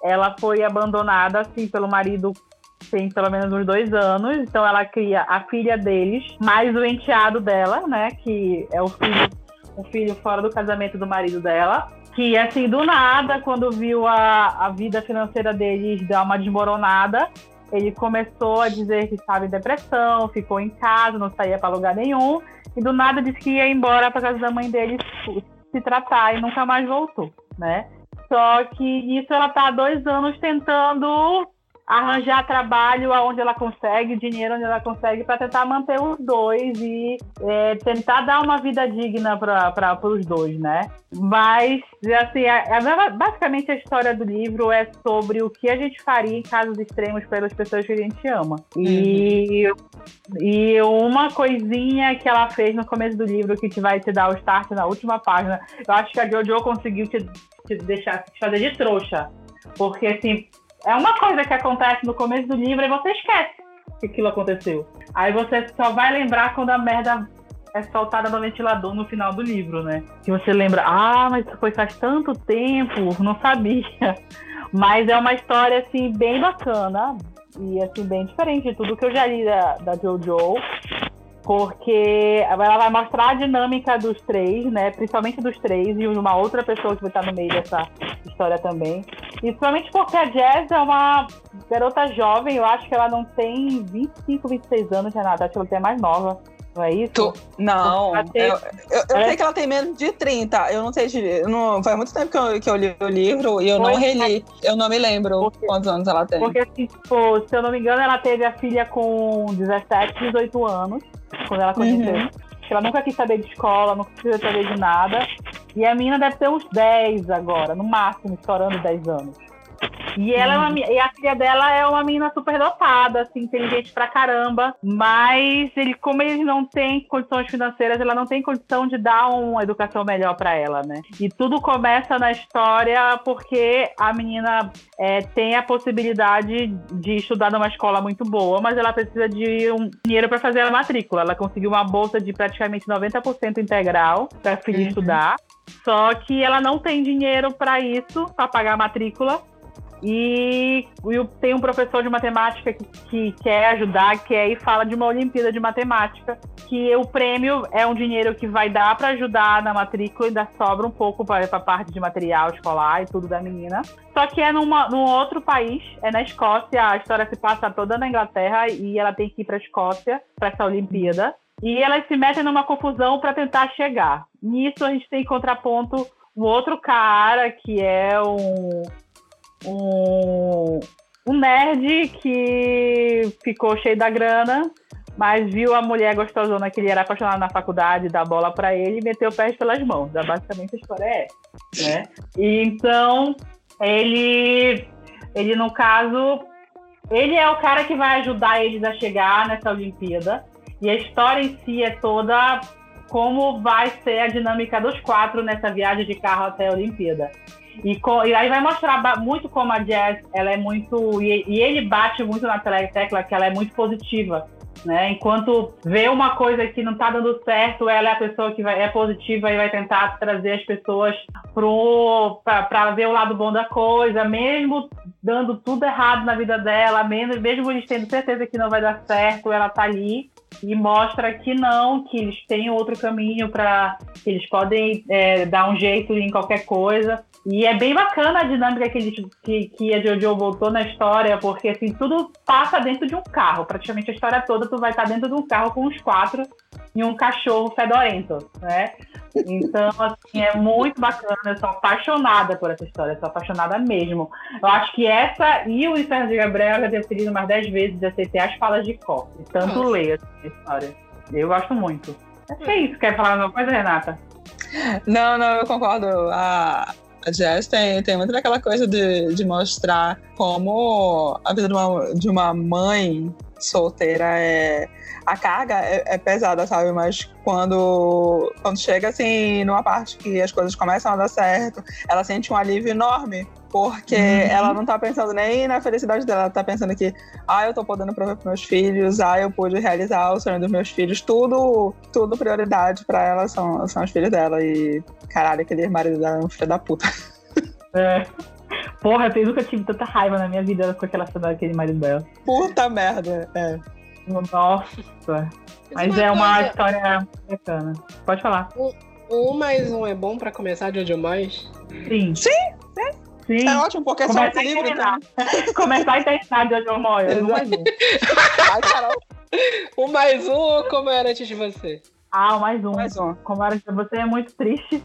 Ela foi abandonada assim pelo marido tem pelo menos uns dois anos, então ela cria a filha deles, mais o enteado dela, né, que é o filho, o filho fora do casamento do marido dela, que assim do nada, quando viu a, a vida financeira deles dar uma desmoronada, ele começou a dizer que estava em depressão, ficou em casa, não saía para lugar nenhum, e do nada disse que ia embora para casa da mãe dele se tratar e nunca mais voltou, né? Só que isso ela tá há dois anos tentando arranjar trabalho aonde ela consegue, dinheiro onde ela consegue, para tentar manter os dois e é, tentar dar uma vida digna para os dois, né? Mas, assim, a, a, basicamente a história do livro é sobre o que a gente faria em casos extremos pelas pessoas que a gente ama. E, uhum. e uma coisinha que ela fez no começo do livro que te vai te dar o start na última página, eu acho que a Jojo conseguiu te, te deixar te fazer de trouxa. Porque, assim, é uma coisa que acontece no começo do livro e você esquece que aquilo aconteceu. Aí você só vai lembrar quando a merda é soltada no ventilador no final do livro, né? Que você lembra, ah, mas isso foi faz tanto tempo, não sabia. Mas é uma história, assim, bem bacana e, assim, bem diferente de tudo que eu já li da, da Jojo porque ela vai mostrar a dinâmica dos três, né? Principalmente dos três e uma outra pessoa que vai estar no meio dessa história também. E principalmente porque a Jazz é uma garota jovem, eu acho que ela não tem 25, 26 anos, Renata, acho que ela tem mais nova. Não é isso? Tu...
Não, eu, eu, eu é... sei que ela tem menos de 30. Eu não sei se. Não, faz muito tempo que eu, que eu li o livro e eu não reli. Eu não me lembro porque, quantos anos ela tem.
Porque, assim, tipo, se eu não me engano, ela teve a filha com 17, 18 anos quando ela conheceu. Uhum. Ela nunca quis saber de escola, nunca quis saber de nada. E a menina deve ter uns 10 agora, no máximo, estourando 10 anos. E ela é uma, e a filha dela é uma menina super dotada, assim, inteligente pra caramba. Mas ele, como eles não têm condições financeiras, ela não tem condição de dar uma educação melhor para ela, né? E tudo começa na história porque a menina é, tem a possibilidade de estudar numa escola muito boa, mas ela precisa de um dinheiro para fazer a matrícula. Ela conseguiu uma bolsa de praticamente 90% integral para filha uhum. estudar. Só que ela não tem dinheiro para isso, para pagar a matrícula. E, e tem um professor de matemática que, que quer ajudar, que aí fala de uma Olimpíada de Matemática, que o prêmio é um dinheiro que vai dar para ajudar na matrícula e ainda sobra um pouco para a parte de material escolar e tudo da menina. Só que é numa, num outro país, é na Escócia, a história se passa toda na Inglaterra e ela tem que ir para a Escócia para essa Olimpíada. E elas se metem numa confusão para tentar chegar. Nisso a gente tem em contraponto um outro cara que é um um, um nerd que ficou cheio da grana, mas viu a mulher gostosona que ele era apaixonado na faculdade, dá bola para ele e meteu o pé pelas mãos. Basicamente a história é essa, né? E então, ele, ele no caso, ele é o cara que vai ajudar eles a chegar nessa Olimpíada. E a história em si é toda como vai ser a dinâmica dos quatro nessa viagem de carro até a Olimpíada. E, e, aí vai mostrar muito como a Jazz, ela é muito. E, e, ele bate muito na tecla que ela é muito positiva. Né? Enquanto vê uma coisa que não está dando certo, ela é a pessoa que vai, é positiva e vai tentar trazer as pessoas para ver o lado bom da coisa, mesmo dando tudo errado na vida dela, mesmo, mesmo eles tendo certeza que não vai dar certo, ela tá ali e mostra que não, que eles têm outro caminho para que eles podem é, dar um jeito em qualquer coisa. E é bem bacana a dinâmica que, eles, que, que a Jojo voltou na história, porque assim, tudo passa dentro de um carro. Praticamente a história toda tu vai estar dentro de um carro com os quatro e um cachorro fedorento, né? Então, assim, é muito bacana. Eu sou apaixonada por essa história, sou apaixonada mesmo. Eu acho que essa e o Inferno de Gabriel eu já tenho lido mais dez vezes, já sei ter as falas de cor. tanto leio essa história. Eu gosto muito. Acho que é isso. Quer falar alguma coisa, Renata?
Não, não, eu concordo. A, a Jazz tem, tem muito daquela coisa de, de mostrar como a vida de uma, de uma mãe solteira é. A carga é, é, pesada, sabe? Mas quando, quando chega assim, numa parte que as coisas começam a dar certo, ela sente um alívio enorme. Porque uhum. ela não tá pensando nem na felicidade dela, ela tá pensando que, ah, eu tô podendo prover pros meus filhos, ah, eu pude realizar o sonho dos meus filhos, tudo, tudo prioridade pra ela são, são os filhos dela. E, caralho, aquele marido dela é um filho da puta.
É. Porra, eu nunca tive tanta raiva na minha vida com aquela cena daquele marido dela.
Puta merda, é.
Nossa. Mas é uma coisa... história bacana. Pode falar.
Um, um mais um é bom pra começar de onde mais?
Sim.
Sim, sim. Sim. É ótimo, porque é só um livro. Então.
Começar e terminar de onde eu moro. Um mais um.
Ai, Carol. Um mais um ou como era antes de você?
Ah, mais um.
Mais um.
Como era que você é muito triste.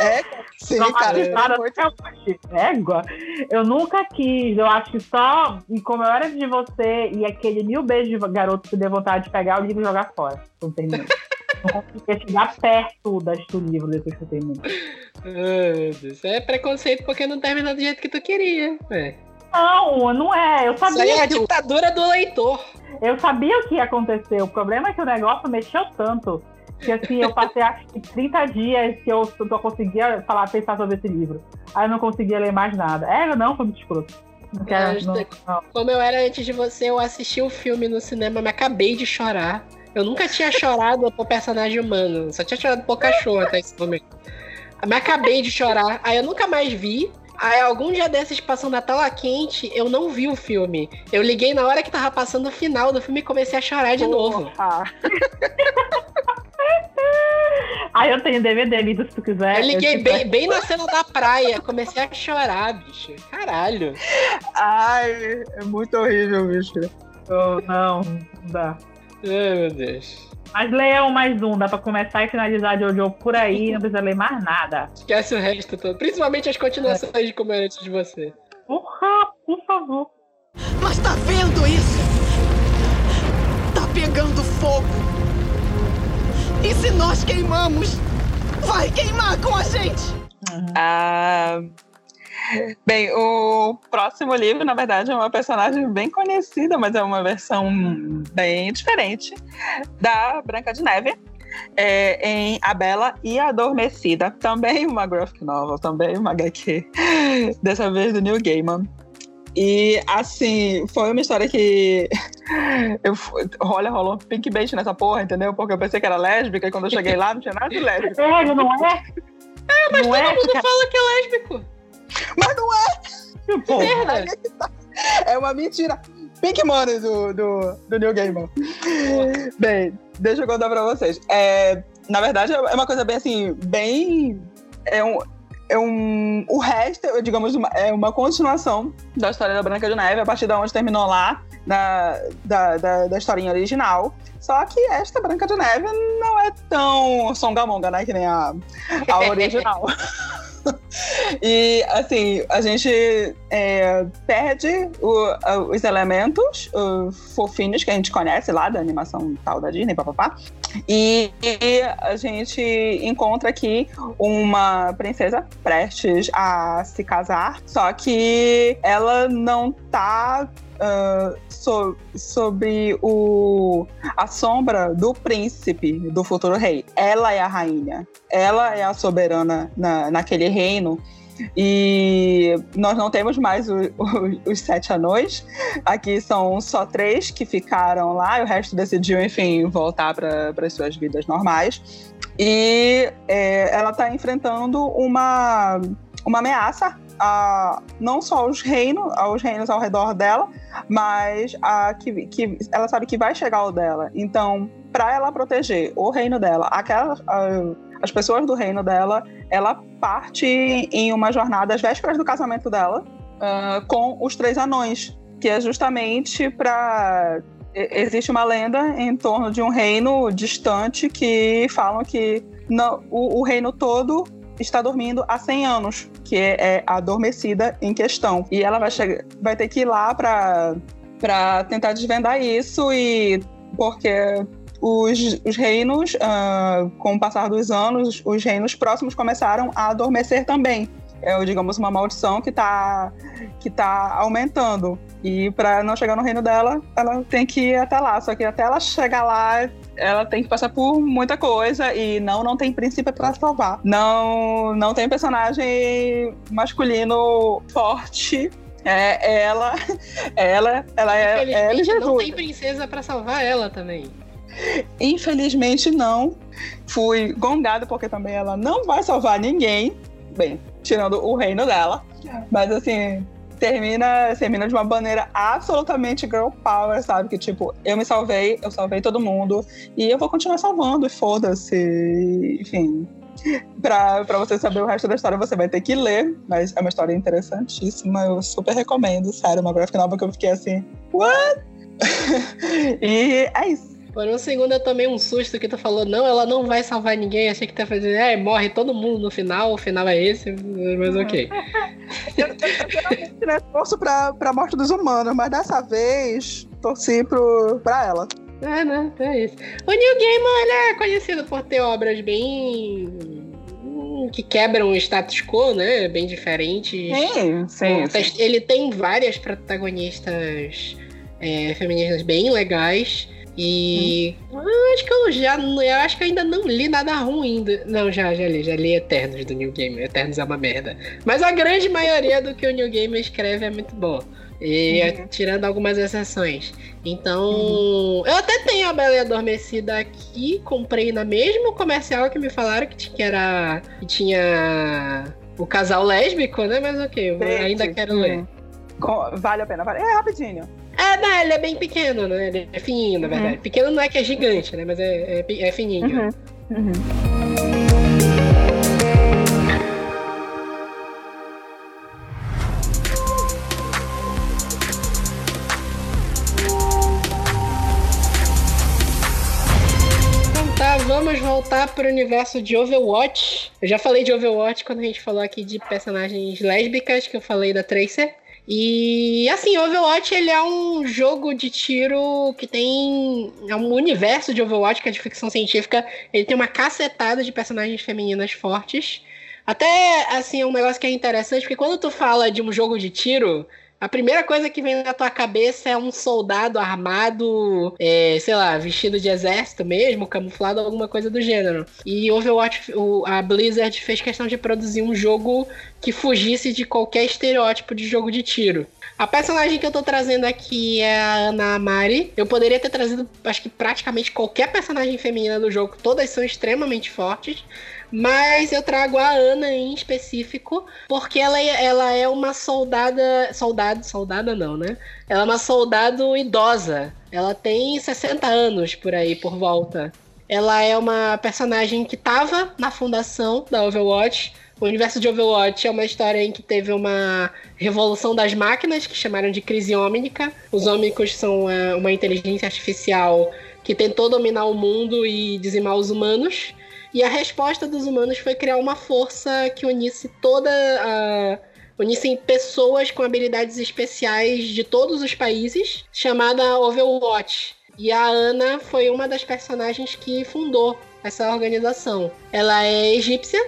É, sim, cara.
Cara,
muito-
Égua. Eu nunca quis, eu acho que só. E como eu era de você e aquele mil beijos de garoto que deu vontade de pegar, eu livro e jogar fora. Não terminei. Não conseguia chegar perto das do livro depois que eu terminei.
Deus. É preconceito porque não terminou do jeito que tu queria. É.
Não, não é. Eu
Isso aí
sabia,
é a
que,
ditadura do leitor.
eu sabia o que ia acontecer. O problema é que o negócio mexeu tanto. Que assim, eu passei acho que 30 dias que eu só conseguia falar, pensar sobre esse livro. Aí eu não conseguia ler mais nada. É, não, foi muito escroto. Não quero,
Mas,
não, não.
Como eu era antes de você, eu assisti o filme no cinema, me acabei de chorar. Eu nunca tinha chorado por personagem humano, só tinha chorado por cachorro até esse momento. Me acabei de chorar, aí eu nunca mais vi. Aí algum dia desses passando na tela quente, eu não vi o filme. Eu liguei na hora que tava passando o final do filme e comecei a chorar de novo.
Ah,
Aí eu tenho DVD, Lito, se tu quiser.
Eu liguei
te
bem, bem na cena da praia, comecei a chorar, bicho. Caralho.
ai, é muito horrível, bicho.
Oh, não, não dá.
Ai, meu Deus.
Mas leia um mais um, dá pra começar e finalizar Jojo por aí, não precisa ler mais nada.
Esquece o resto todo. Principalmente as continuações de como era antes de você.
Porra, por favor.
Mas tá vendo isso? Tá pegando fogo. E se nós queimamos, vai queimar com a gente.
Ah, bem, o próximo livro, na verdade, é uma personagem bem conhecida, mas é uma versão bem diferente da Branca de Neve. é, em A Bela e a Adormecida, também uma graphic novel, também uma HQ, dessa vez do Neil Gaiman. E assim, foi uma história que eu fui- olha, rolou um pink bait nessa porra, entendeu? Porque eu pensei que era lésbica e quando eu cheguei lá não tinha nada de lésbica.
É, não é? É, mas não é,
Todo mundo fala que é lésbico.
Mas não é!
Pô,
Merda.
É uma mentira. Pink Money do, do, do Neil Gaiman. Bem, deixa eu contar pra vocês. É, na verdade, é uma coisa bem assim, bem. É um. É um, o resto, digamos, uma- é uma continuação da história da Branca de Neve, a partir da onde terminou lá, na, da, da, da historinha original. Só que esta Branca de Neve não é tão songamonga, né? Que nem a, a original. E, assim, a gente é, perde o- os elementos uh, fofinhos que a gente conhece lá da animação tal da Disney, papapá. E, e a gente encontra aqui uma princesa prestes a se casar, só que ela não tá ah, so- sobre o, a sombra do príncipe, do futuro rei. Ela é a rainha. Ela é a soberana na, naquele reino. E nós não temos mais o- o- os sete anões. Aqui são só três que ficaram lá, e o resto decidiu, enfim, voltar para as suas vidas normais. E é, ela está enfrentando uma, uma ameaça a, não só aos reinos, aos reinos ao redor dela, mas a que, que ela sabe que vai chegar o dela. Então, para ela proteger o reino dela, aquelas, as pessoas do reino dela, ela parte em uma jornada às vésperas do casamento dela ah, com os três anões, que é justamente para existe uma lenda em torno de um reino distante que falam que não, o, o reino todo está dormindo há 100 anos, que é, é a adormecida em questão. E ela vai, chegar, vai ter que ir lá para para tentar desvendar isso e porque os, os reinos, ah, com o passar dos anos, os reinos próximos começaram a adormecer também. É, digamos, uma maldição que está que tá aumentando. E para não chegar no reino dela, ela tem que ir até lá. Só que até ela chegar lá, ela tem que passar por muita coisa e não não tem príncipe para salvar. Não não tem personagem masculino forte. É ela, ela, ela é, ela e Jesus.
não tem princesa pra salvar ela também.
Infelizmente não. Fui gongada porque também ela não vai salvar ninguém. Bem, tirando o reino dela. Mas assim, termina, termina de uma maneira absolutamente girl power, sabe? Que tipo, eu me salvei, eu salvei todo mundo e eu vou continuar salvando, e foda-se. Enfim. Pra, pra você saber o resto da história, você vai ter que ler, mas é uma história interessantíssima. Eu super recomendo, sério, uma graphic novel que eu fiquei assim, what? e é isso.
Por um segundo eu tomei um susto que tu falou, não, ela não vai salvar ninguém. Achei que tu ia fazer, é, morre todo mundo no final, o final é esse, mas ok.
eu, eu, eu, torço pra, pra morte dos humanos, mas dessa vez torci pro, pra ela.
É, né? É isso. O New Gaiman, ele é conhecido por ter obras bem que quebram o status quo, né? Bem diferentes.
Sim, sim. sim.
Ele tem várias protagonistas é, femininas bem legais. E hum. acho que eu já eu acho que ainda não li nada ruim. Do, não, já, já li, já li Eternos do New Game. Eternos é uma merda. Mas a grande maioria do que o New Game escreve é muito bom. E uhum. tirando algumas exceções. Então, uhum. eu até tenho a Bela e Adormecida aqui, comprei na mesmo comercial que me falaram que, que era que tinha o casal lésbico, né? Mas ok, eu ainda quero ler.
Vale a pena, vale. É rapidinho.
É, não, ele é bem pequeno, né? Ele é fininho, na verdade. Uhum. Pequeno não é que é gigante, né? Mas é, é, é fininho. Uhum. Uhum. vamos voltar para o universo de Overwatch. Eu já falei de Overwatch quando a gente falou aqui de personagens lésbicas, que eu falei da Tracer. E assim, Overwatch ele é um jogo de tiro que tem é um universo de Overwatch que é de ficção científica. Ele tem uma cacetada de personagens femininas fortes. Até assim, é um negócio que é interessante, porque quando tu fala de um jogo de tiro, a primeira coisa que vem na tua cabeça é um soldado armado, é, sei lá, vestido de exército mesmo, camuflado, alguma coisa do gênero. E Overwatch, o, a Blizzard fez questão de produzir um jogo que fugisse de qualquer estereótipo de jogo de tiro. A personagem que eu tô trazendo aqui é a Ana Amari. Eu poderia ter trazido, acho que praticamente qualquer personagem feminina do jogo, todas são extremamente fortes. Mas eu trago a Ana em específico, porque ela, é, ela é uma soldada. Soldado, soldada não, né? Ela é uma soldado idosa. Ela tem 60 anos por aí, por volta. Ela é uma personagem que estava na fundação da Overwatch. O universo de Overwatch é uma história em que teve uma revolução das máquinas, que chamaram de crise ômnica. Os ômicos são é, uma inteligência artificial que tentou dominar o mundo e dizimar os humanos. E a resposta dos humanos foi criar uma força que unisse toda a. unissem pessoas com habilidades especiais de todos os países, chamada Overwatch. E a Ana foi uma das personagens que fundou essa organização. Ela é egípcia,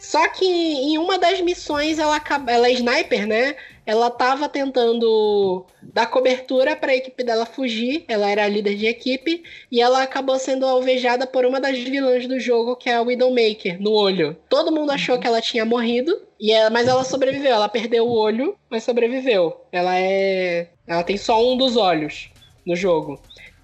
só que em uma das missões ela, ela é sniper, né? Ela estava tentando dar cobertura para a equipe dela fugir. Ela era a líder de equipe e ela acabou sendo alvejada por uma das vilãs do jogo, que é a Widowmaker, no olho. Todo mundo achou uhum. que ela tinha morrido, e ela, mas ela sobreviveu. Ela perdeu o olho, mas sobreviveu. Ela é, ela tem só um dos olhos no jogo.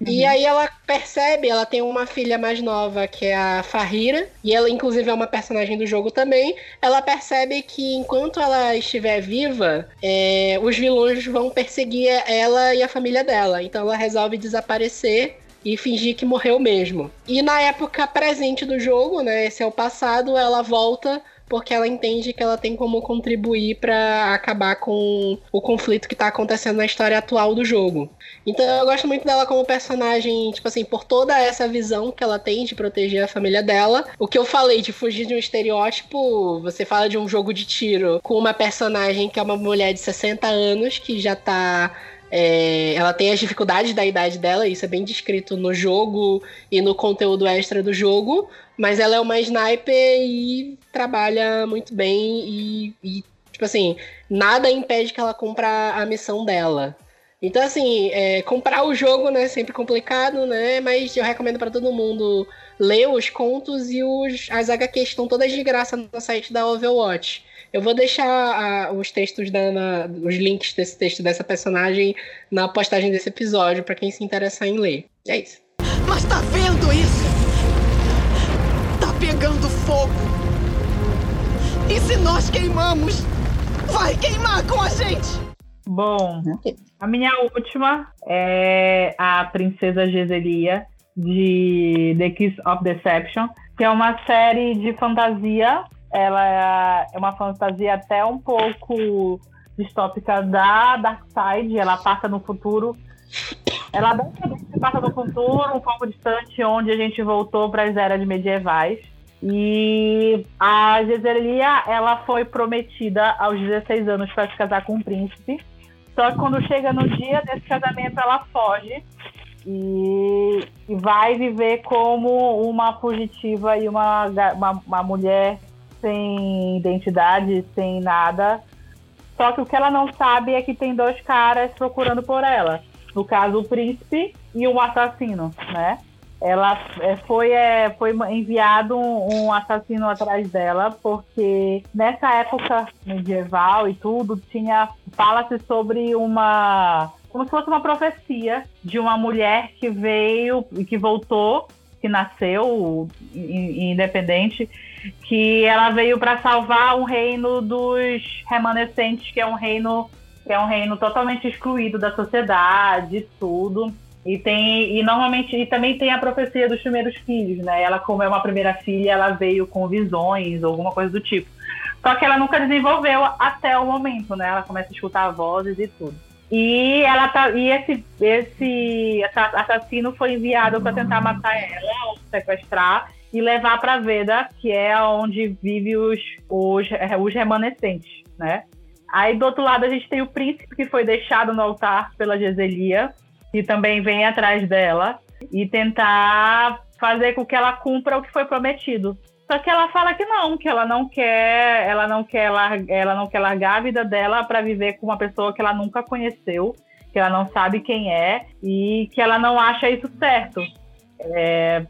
Uhum. E aí ela percebe, ela tem uma filha mais nova que é a Farira, e ela inclusive é uma personagem do jogo também. Ela percebe que enquanto ela estiver viva, é, os vilões vão perseguir ela e a família dela. Então ela resolve desaparecer e fingir que morreu mesmo. E na época presente do jogo, né, esse é o passado, ela volta porque ela entende que ela tem como contribuir para acabar com o conflito que está acontecendo na história atual do jogo. Então eu gosto muito dela como personagem, tipo assim, por toda essa visão que ela tem de proteger a família dela. O que eu falei de fugir de um estereótipo, você fala de um jogo de tiro com uma personagem que é uma mulher de 60 anos que já tá é, ela tem as dificuldades da idade dela, isso é bem descrito no jogo e no conteúdo extra do jogo, mas ela é uma sniper e trabalha muito bem e, e tipo assim, nada impede que ela cumpra a missão dela. Então, assim, é, comprar o jogo né, é sempre complicado, né? Mas eu recomendo para todo mundo ler os contos e os, as HQs estão todas de graça no site da Overwatch. Eu vou deixar a, os textos da os links desse texto dessa personagem na postagem desse episódio para quem se interessar em ler. É isso.
Mas tá vendo isso? Fogo. E se nós queimamos, vai queimar com a gente.
Bom, a minha última é a Princesa Geselia de The Kiss of Deception, que é uma série de fantasia ela é uma fantasia até um pouco distópica da Darkseid. Ela passa no futuro Ela basicamente passa no futuro, um pouco distante, onde a gente voltou para as eras medievais. E a Geselia, ela foi prometida aos 16 anos para se casar com um príncipe. Só que quando chega no dia desse casamento, ela foge e, e vai viver como uma fugitiva e uma, uma, uma mulher sem identidade, sem nada. Só que o que ela não sabe é que tem dois caras procurando por ela. No caso, o príncipe e o assassino, né? Ela é, foi, é, foi enviado um, um, assassino atrás dela, porque nessa época medieval e tudo, tinha fala-se sobre uma. como se fosse uma profecia de uma mulher que veio e que voltou, que nasceu independente, que ela veio para salvar um reino dos remanescentes, que é um reino que é um reino totalmente excluído da sociedade, tudo. E tem e normalmente e também tem a profecia dos primeiros filhos, né? Ela como é uma primeira filha, ela veio com visões ou alguma coisa do tipo. Só que ela nunca desenvolveu até o momento, né? Ela começa a escutar vozes e tudo. E ela tá e esse esse assassino foi enviado para tentar matar ela ou sequestrar e levar para Veda, que é onde vive os, os os remanescentes, né? Aí do outro lado a gente tem o príncipe que foi deixado no altar pela Geselia que também vem atrás dela e tentar fazer com que ela cumpra o que foi prometido. Só que ela fala que não, que ela não quer, ela não quer largar, ela não quer largar a vida dela para viver com uma pessoa que ela nunca conheceu, que ela não sabe quem é e que ela não acha isso certo. É,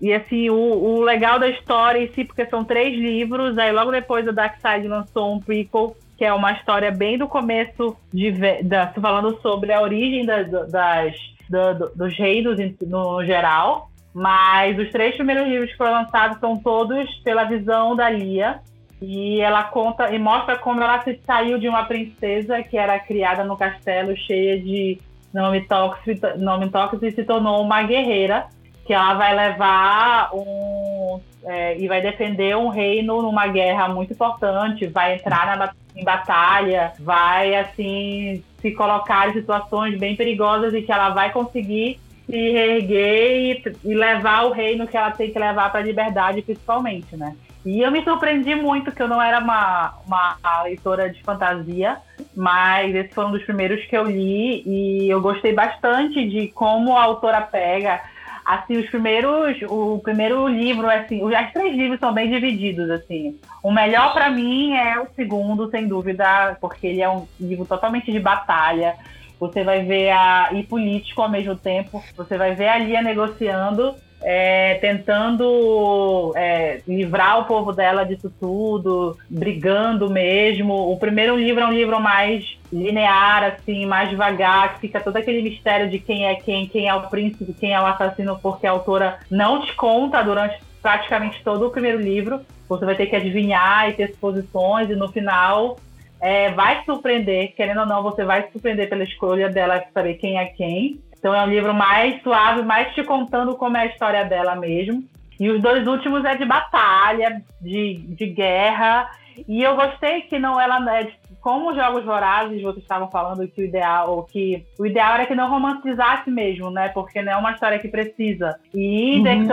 e assim, o, o, legal da história em si, porque são três livros, aí logo depois o Darkseid lançou um prequel que é uma história bem do começo, de, da, falando sobre a origem das, das do, dos reinos no geral. Mas os três primeiros livros que foram lançados são todos pela visão da Lia. E ela conta e mostra como ela se saiu de uma princesa que era criada no castelo cheia de nome tóxico, nome tóxico e se tornou uma guerreira que ela vai levar um é, e vai defender um reino numa guerra muito importante, vai entrar na, em batalha, vai assim se colocar em situações bem perigosas e que ela vai conseguir se reerguer e, e levar o reino que ela tem que levar para a liberdade, principalmente, né? E eu me surpreendi muito que eu não era uma, uma leitora de fantasia, mas esse foi um dos primeiros que eu li e eu gostei bastante de como a autora pega assim, os primeiros, o primeiro livro, assim, os três livros são bem divididos, assim. O melhor para mim é o segundo, sem dúvida, porque ele é um livro totalmente de batalha. Você vai ver a e político ao mesmo tempo. Você vai ver a Lia negociando é, tentando é, livrar o povo dela disso tudo, brigando mesmo. O primeiro livro é um livro mais linear, assim, mais devagar, que fica todo aquele mistério de quem é quem, quem é o príncipe, quem é o assassino, porque a autora não te conta durante praticamente todo o primeiro livro. Você vai ter que adivinhar e ter suposições, e no final é, vai surpreender, querendo ou não, você vai surpreender pela escolha dela saber quem é quem. Então é um livro mais suave, mais te contando como é a história dela mesmo. E os dois últimos é de batalha, de, de guerra. E eu gostei que não ela é como Jogos Vorazes, vocês estavam falando que o ideal, ou que o ideal era que não romantizasse mesmo, né? Porque não é uma história que precisa. E uhum.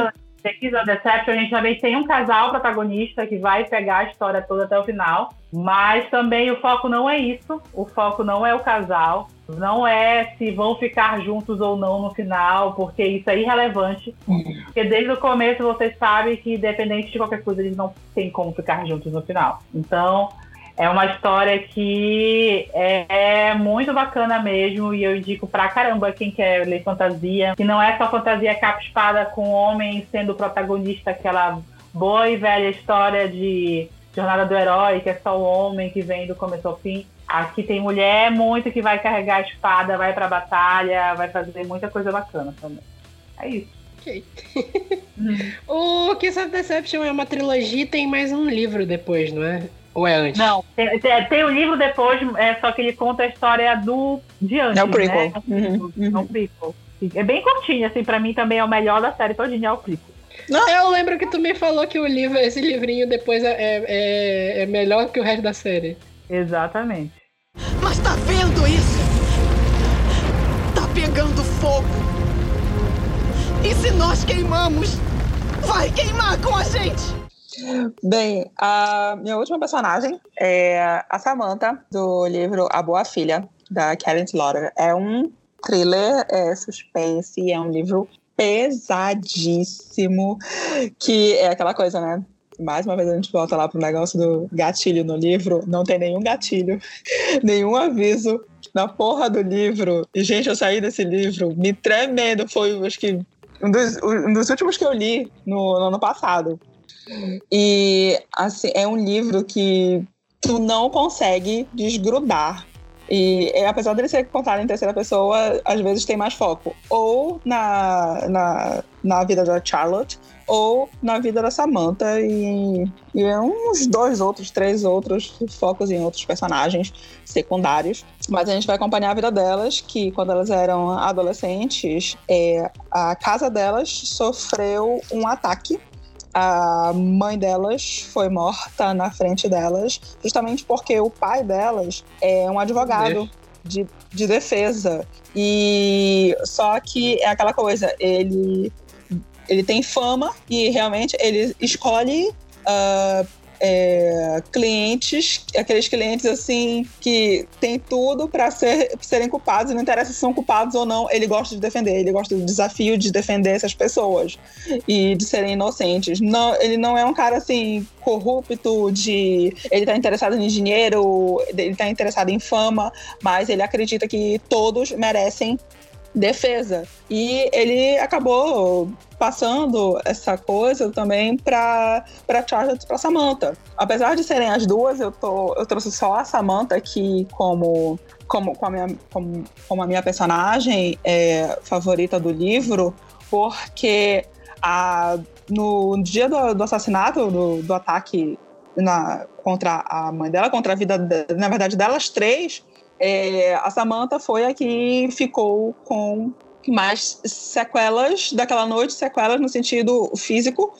The Kiss of Deception, a gente também tem um casal protagonista que vai pegar a história toda até o final. Mas também o foco não é isso. O foco não é o casal. Não é se vão ficar juntos ou não no final, porque isso é irrelevante. Porque desde o começo você sabe que, independente de qualquer coisa, eles não têm como ficar juntos no final. Então, é uma história que é, muito bacana mesmo e eu indico pra caramba quem quer ler fantasia, que não é só fantasia capa-espada com homem sendo o protagonista, aquela boa e velha história de Jornada do Herói, que é só o homem que vem do começo ao fim. Aqui tem mulher muito que vai carregar a espada, vai pra batalha, vai fazer muita coisa bacana também. É isso. Ok.
o Kiss of Deception é uma trilogia e tem mais um livro depois, não é? Ou é antes?
Não, tem, tem o livro depois, é, só que ele conta a história do de antes.
É o prequel.
Né? Uhum, uhum. É o prequel. É bem curtinho, assim, pra mim também é o melhor da série todinha, é o prequel.
Não. Eu lembro que tu me falou que o livro, esse livrinho depois é, é, é melhor que o resto da série.
Exatamente.
Mas tá vendo isso? Tá pegando fogo. E se nós queimamos, vai queimar com a gente.
Bem, a minha última personagem é a Samantha, do livro A Boa Filha, da Karen Slaughter. É um thriller, é suspense, é um livro pesadíssimo, que é aquela coisa, né? Mais uma vez a gente volta lá pro negócio do gatilho no livro. Não tem nenhum gatilho, nenhum aviso na porra do livro. E, gente, eu saí desse livro me tremendo. Foi, acho que, um dos, um dos últimos que eu li no, no ano passado. E, assim, é um livro que tu não consegue desgrudar e é, apesar dele ser contado em terceira pessoa, às vezes tem mais foco ou na, na, na vida da Charlotte ou na vida da Samantha e, e é uns dois outros, três outros focos em outros personagens secundários. Mas a gente vai acompanhar a vida delas, que quando elas eram adolescentes, é, a casa delas sofreu um ataque a mãe delas foi morta na frente delas, justamente porque o pai delas é um advogado de, de defesa. E só que é aquela coisa, ele, ele tem fama e realmente ele escolhe uh, é, clientes, aqueles clientes assim que tem tudo para ser, serem culpados, não interessa se são culpados ou não, ele gosta de defender, ele gosta do desafio de defender essas pessoas e de serem inocentes. Não, ele não é um cara assim corrupto, de ele tá interessado em dinheiro, ele tá interessado em fama, mas ele acredita que todos merecem defesa. E ele acabou passando essa coisa também para para Charlotte para Samantha. Apesar de serem as duas, eu tô eu trouxe só a Samantha aqui como como, como, a, minha, como, como a minha personagem é, favorita do livro, porque a, no dia do, do assassinato, do, do ataque na, contra a mãe dela, contra a vida, na verdade, delas três, é, a Samantha foi a que ficou com mais sequelas daquela noite, sequelas no sentido físico,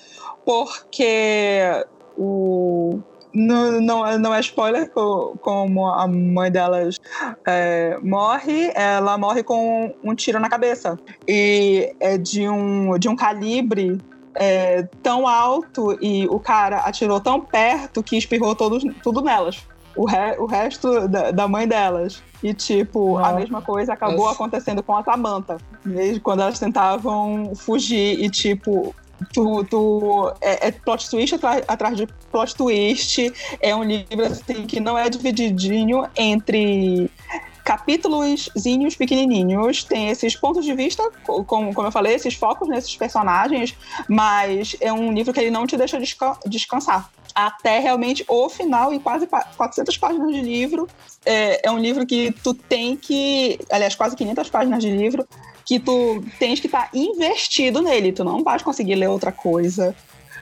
porque o não, não, não é spoiler como a mãe delas é, morre, ela morre com um tiro na cabeça. E é de um, de um calibre é, tão alto e o cara atirou tão perto que espirrou todos, tudo nelas o, re, o resto da, da, mãe delas. E, tipo, a mesma coisa acabou acontecendo com a Samantha. Mesmo quando elas tentavam fugir e, tipo, tu, tu é, é plot twist atrás, atrás de plot twist. É um livro assim, que não é divididinho entre capítulozinhos pequenininhos, tem esses pontos de vista, como, como eu falei, esses focos nesses personagens, mas é um livro que ele não te deixa desca descansar até realmente o final e quase 400 páginas de livro. É, é, um livro que tu tem que, aliás, quase 500 páginas de livro, que tu tens que estar tá investido nele, tu não vais conseguir ler outra coisa.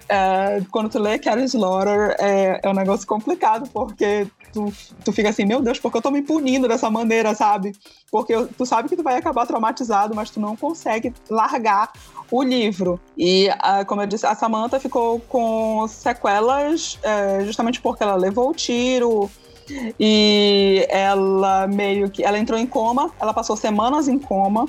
É, quando tu lê Carrie Slaughter, é, é um negócio complicado, porque tu, tu fica assim, meu Deus, porque eu tô me punindo dessa maneira, sabe? Porque tu sabe que tu vai acabar traumatizado, mas tu não consegue largar o livro. E, uh, como eu disse, a Samantha ficou com sequelas uh, justamente porque ela levou o tiro e ela meio que. Ela entrou em coma, ela passou semanas em coma.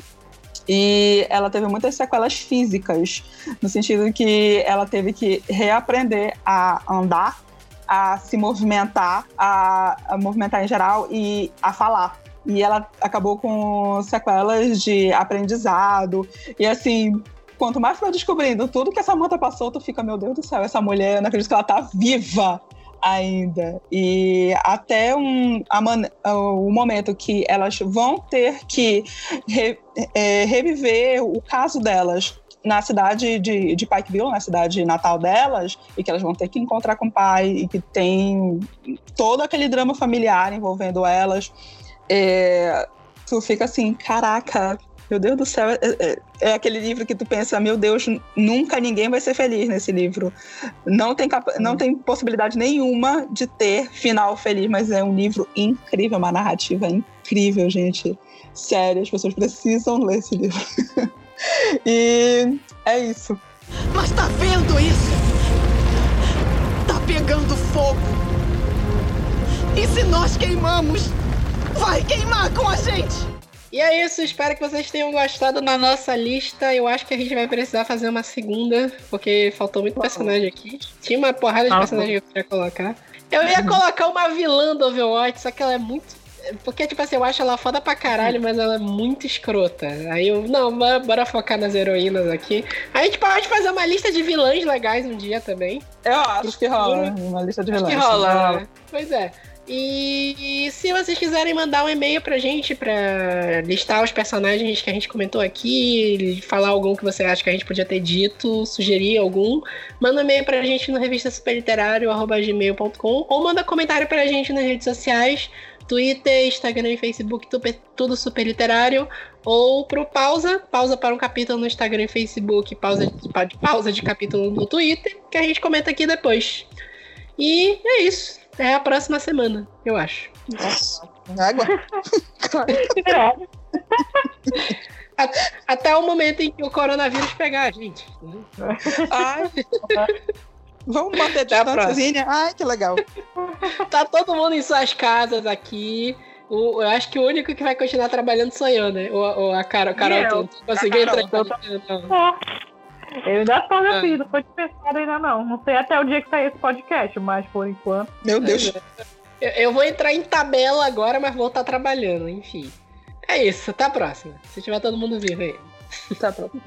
E ela teve muitas sequelas físicas, no sentido que ela teve que reaprender a andar, a se movimentar, a, a movimentar em geral e a falar e ela acabou com sequelas de aprendizado. E assim, quanto mais tu descobrindo tudo que essa manta passou, tu fica, meu Deus do céu, essa mulher, eu não acredito que ela tá viva ainda. E até um, a, o momento que elas vão ter que re, é, reviver o caso delas na cidade de, de Pikeville, na cidade natal delas, e que elas vão ter que encontrar com o pai, e que tem todo aquele drama familiar envolvendo elas. É, tu fica assim, caraca, meu Deus do céu, é, é, é, aquele livro que tu pensa, meu Deus, nunca ninguém vai ser feliz nesse livro. Não tem, não tem possibilidade nenhuma de ter final feliz, mas é um livro incrível, uma narrativa incrível, gente. Sério, as pessoas precisam ler esse livro. e é isso.
Mas tá vendo isso? Tá pegando fogo. E se nós queimamos, vai queimar com a gente!
E é isso, espero que vocês tenham gostado da nossa lista. Eu acho que a gente vai precisar fazer uma segunda, porque faltou muito personagem aqui. Tinha uma porrada de personagem que eu queria colocar. Eu ia colocar uma vilã do Overwatch, só que ela é muito. Porque, tipo assim, eu acho ela foda pra caralho, mas ela é muito escrota. Aí eu, não, bora focar nas heroínas aqui. Aí a gente pode fazer uma lista de vilãs legais um dia também.
Eu acho que rola, uma lista de vilãs.
Acho que rola, né? Pois é. E se vocês quiserem mandar um e-mail pra gente pra listar os personagens que a gente comentou aqui, falar algum que você acha que a gente podia ter dito, sugerir algum, manda um e-mail pra gente no revista superliterário.gmail.com ou manda comentário pra gente nas redes sociais, Twitter, Instagram e Facebook, tudo super literário, ou pro pausa, pausa para um capítulo no Instagram e Facebook, pausa de, pausa de capítulo no Twitter, que a gente comenta aqui depois. E é isso. É a próxima semana, eu acho.
Nossa, água.
Até o momento em que o coronavírus pegar a gente.
Ai. Vamos manter a distânciazinha? Ai, que legal.
Tá todo mundo em suas casas aqui. O, eu acho que o único que vai continuar trabalhando sou eu, né? Ou, a Carol, Carol conseguiu entrar em
eu ainda tô, meu ah. filho, não foi dispensado ainda não. Não sei até o dia que sair esse podcast, mas por enquanto.
Meu Deus.
Eu, eu vou entrar em tabela agora, mas vou estar trabalhando, enfim. É isso, até a próxima. Se tiver todo mundo vivo aí.
Até a próxima.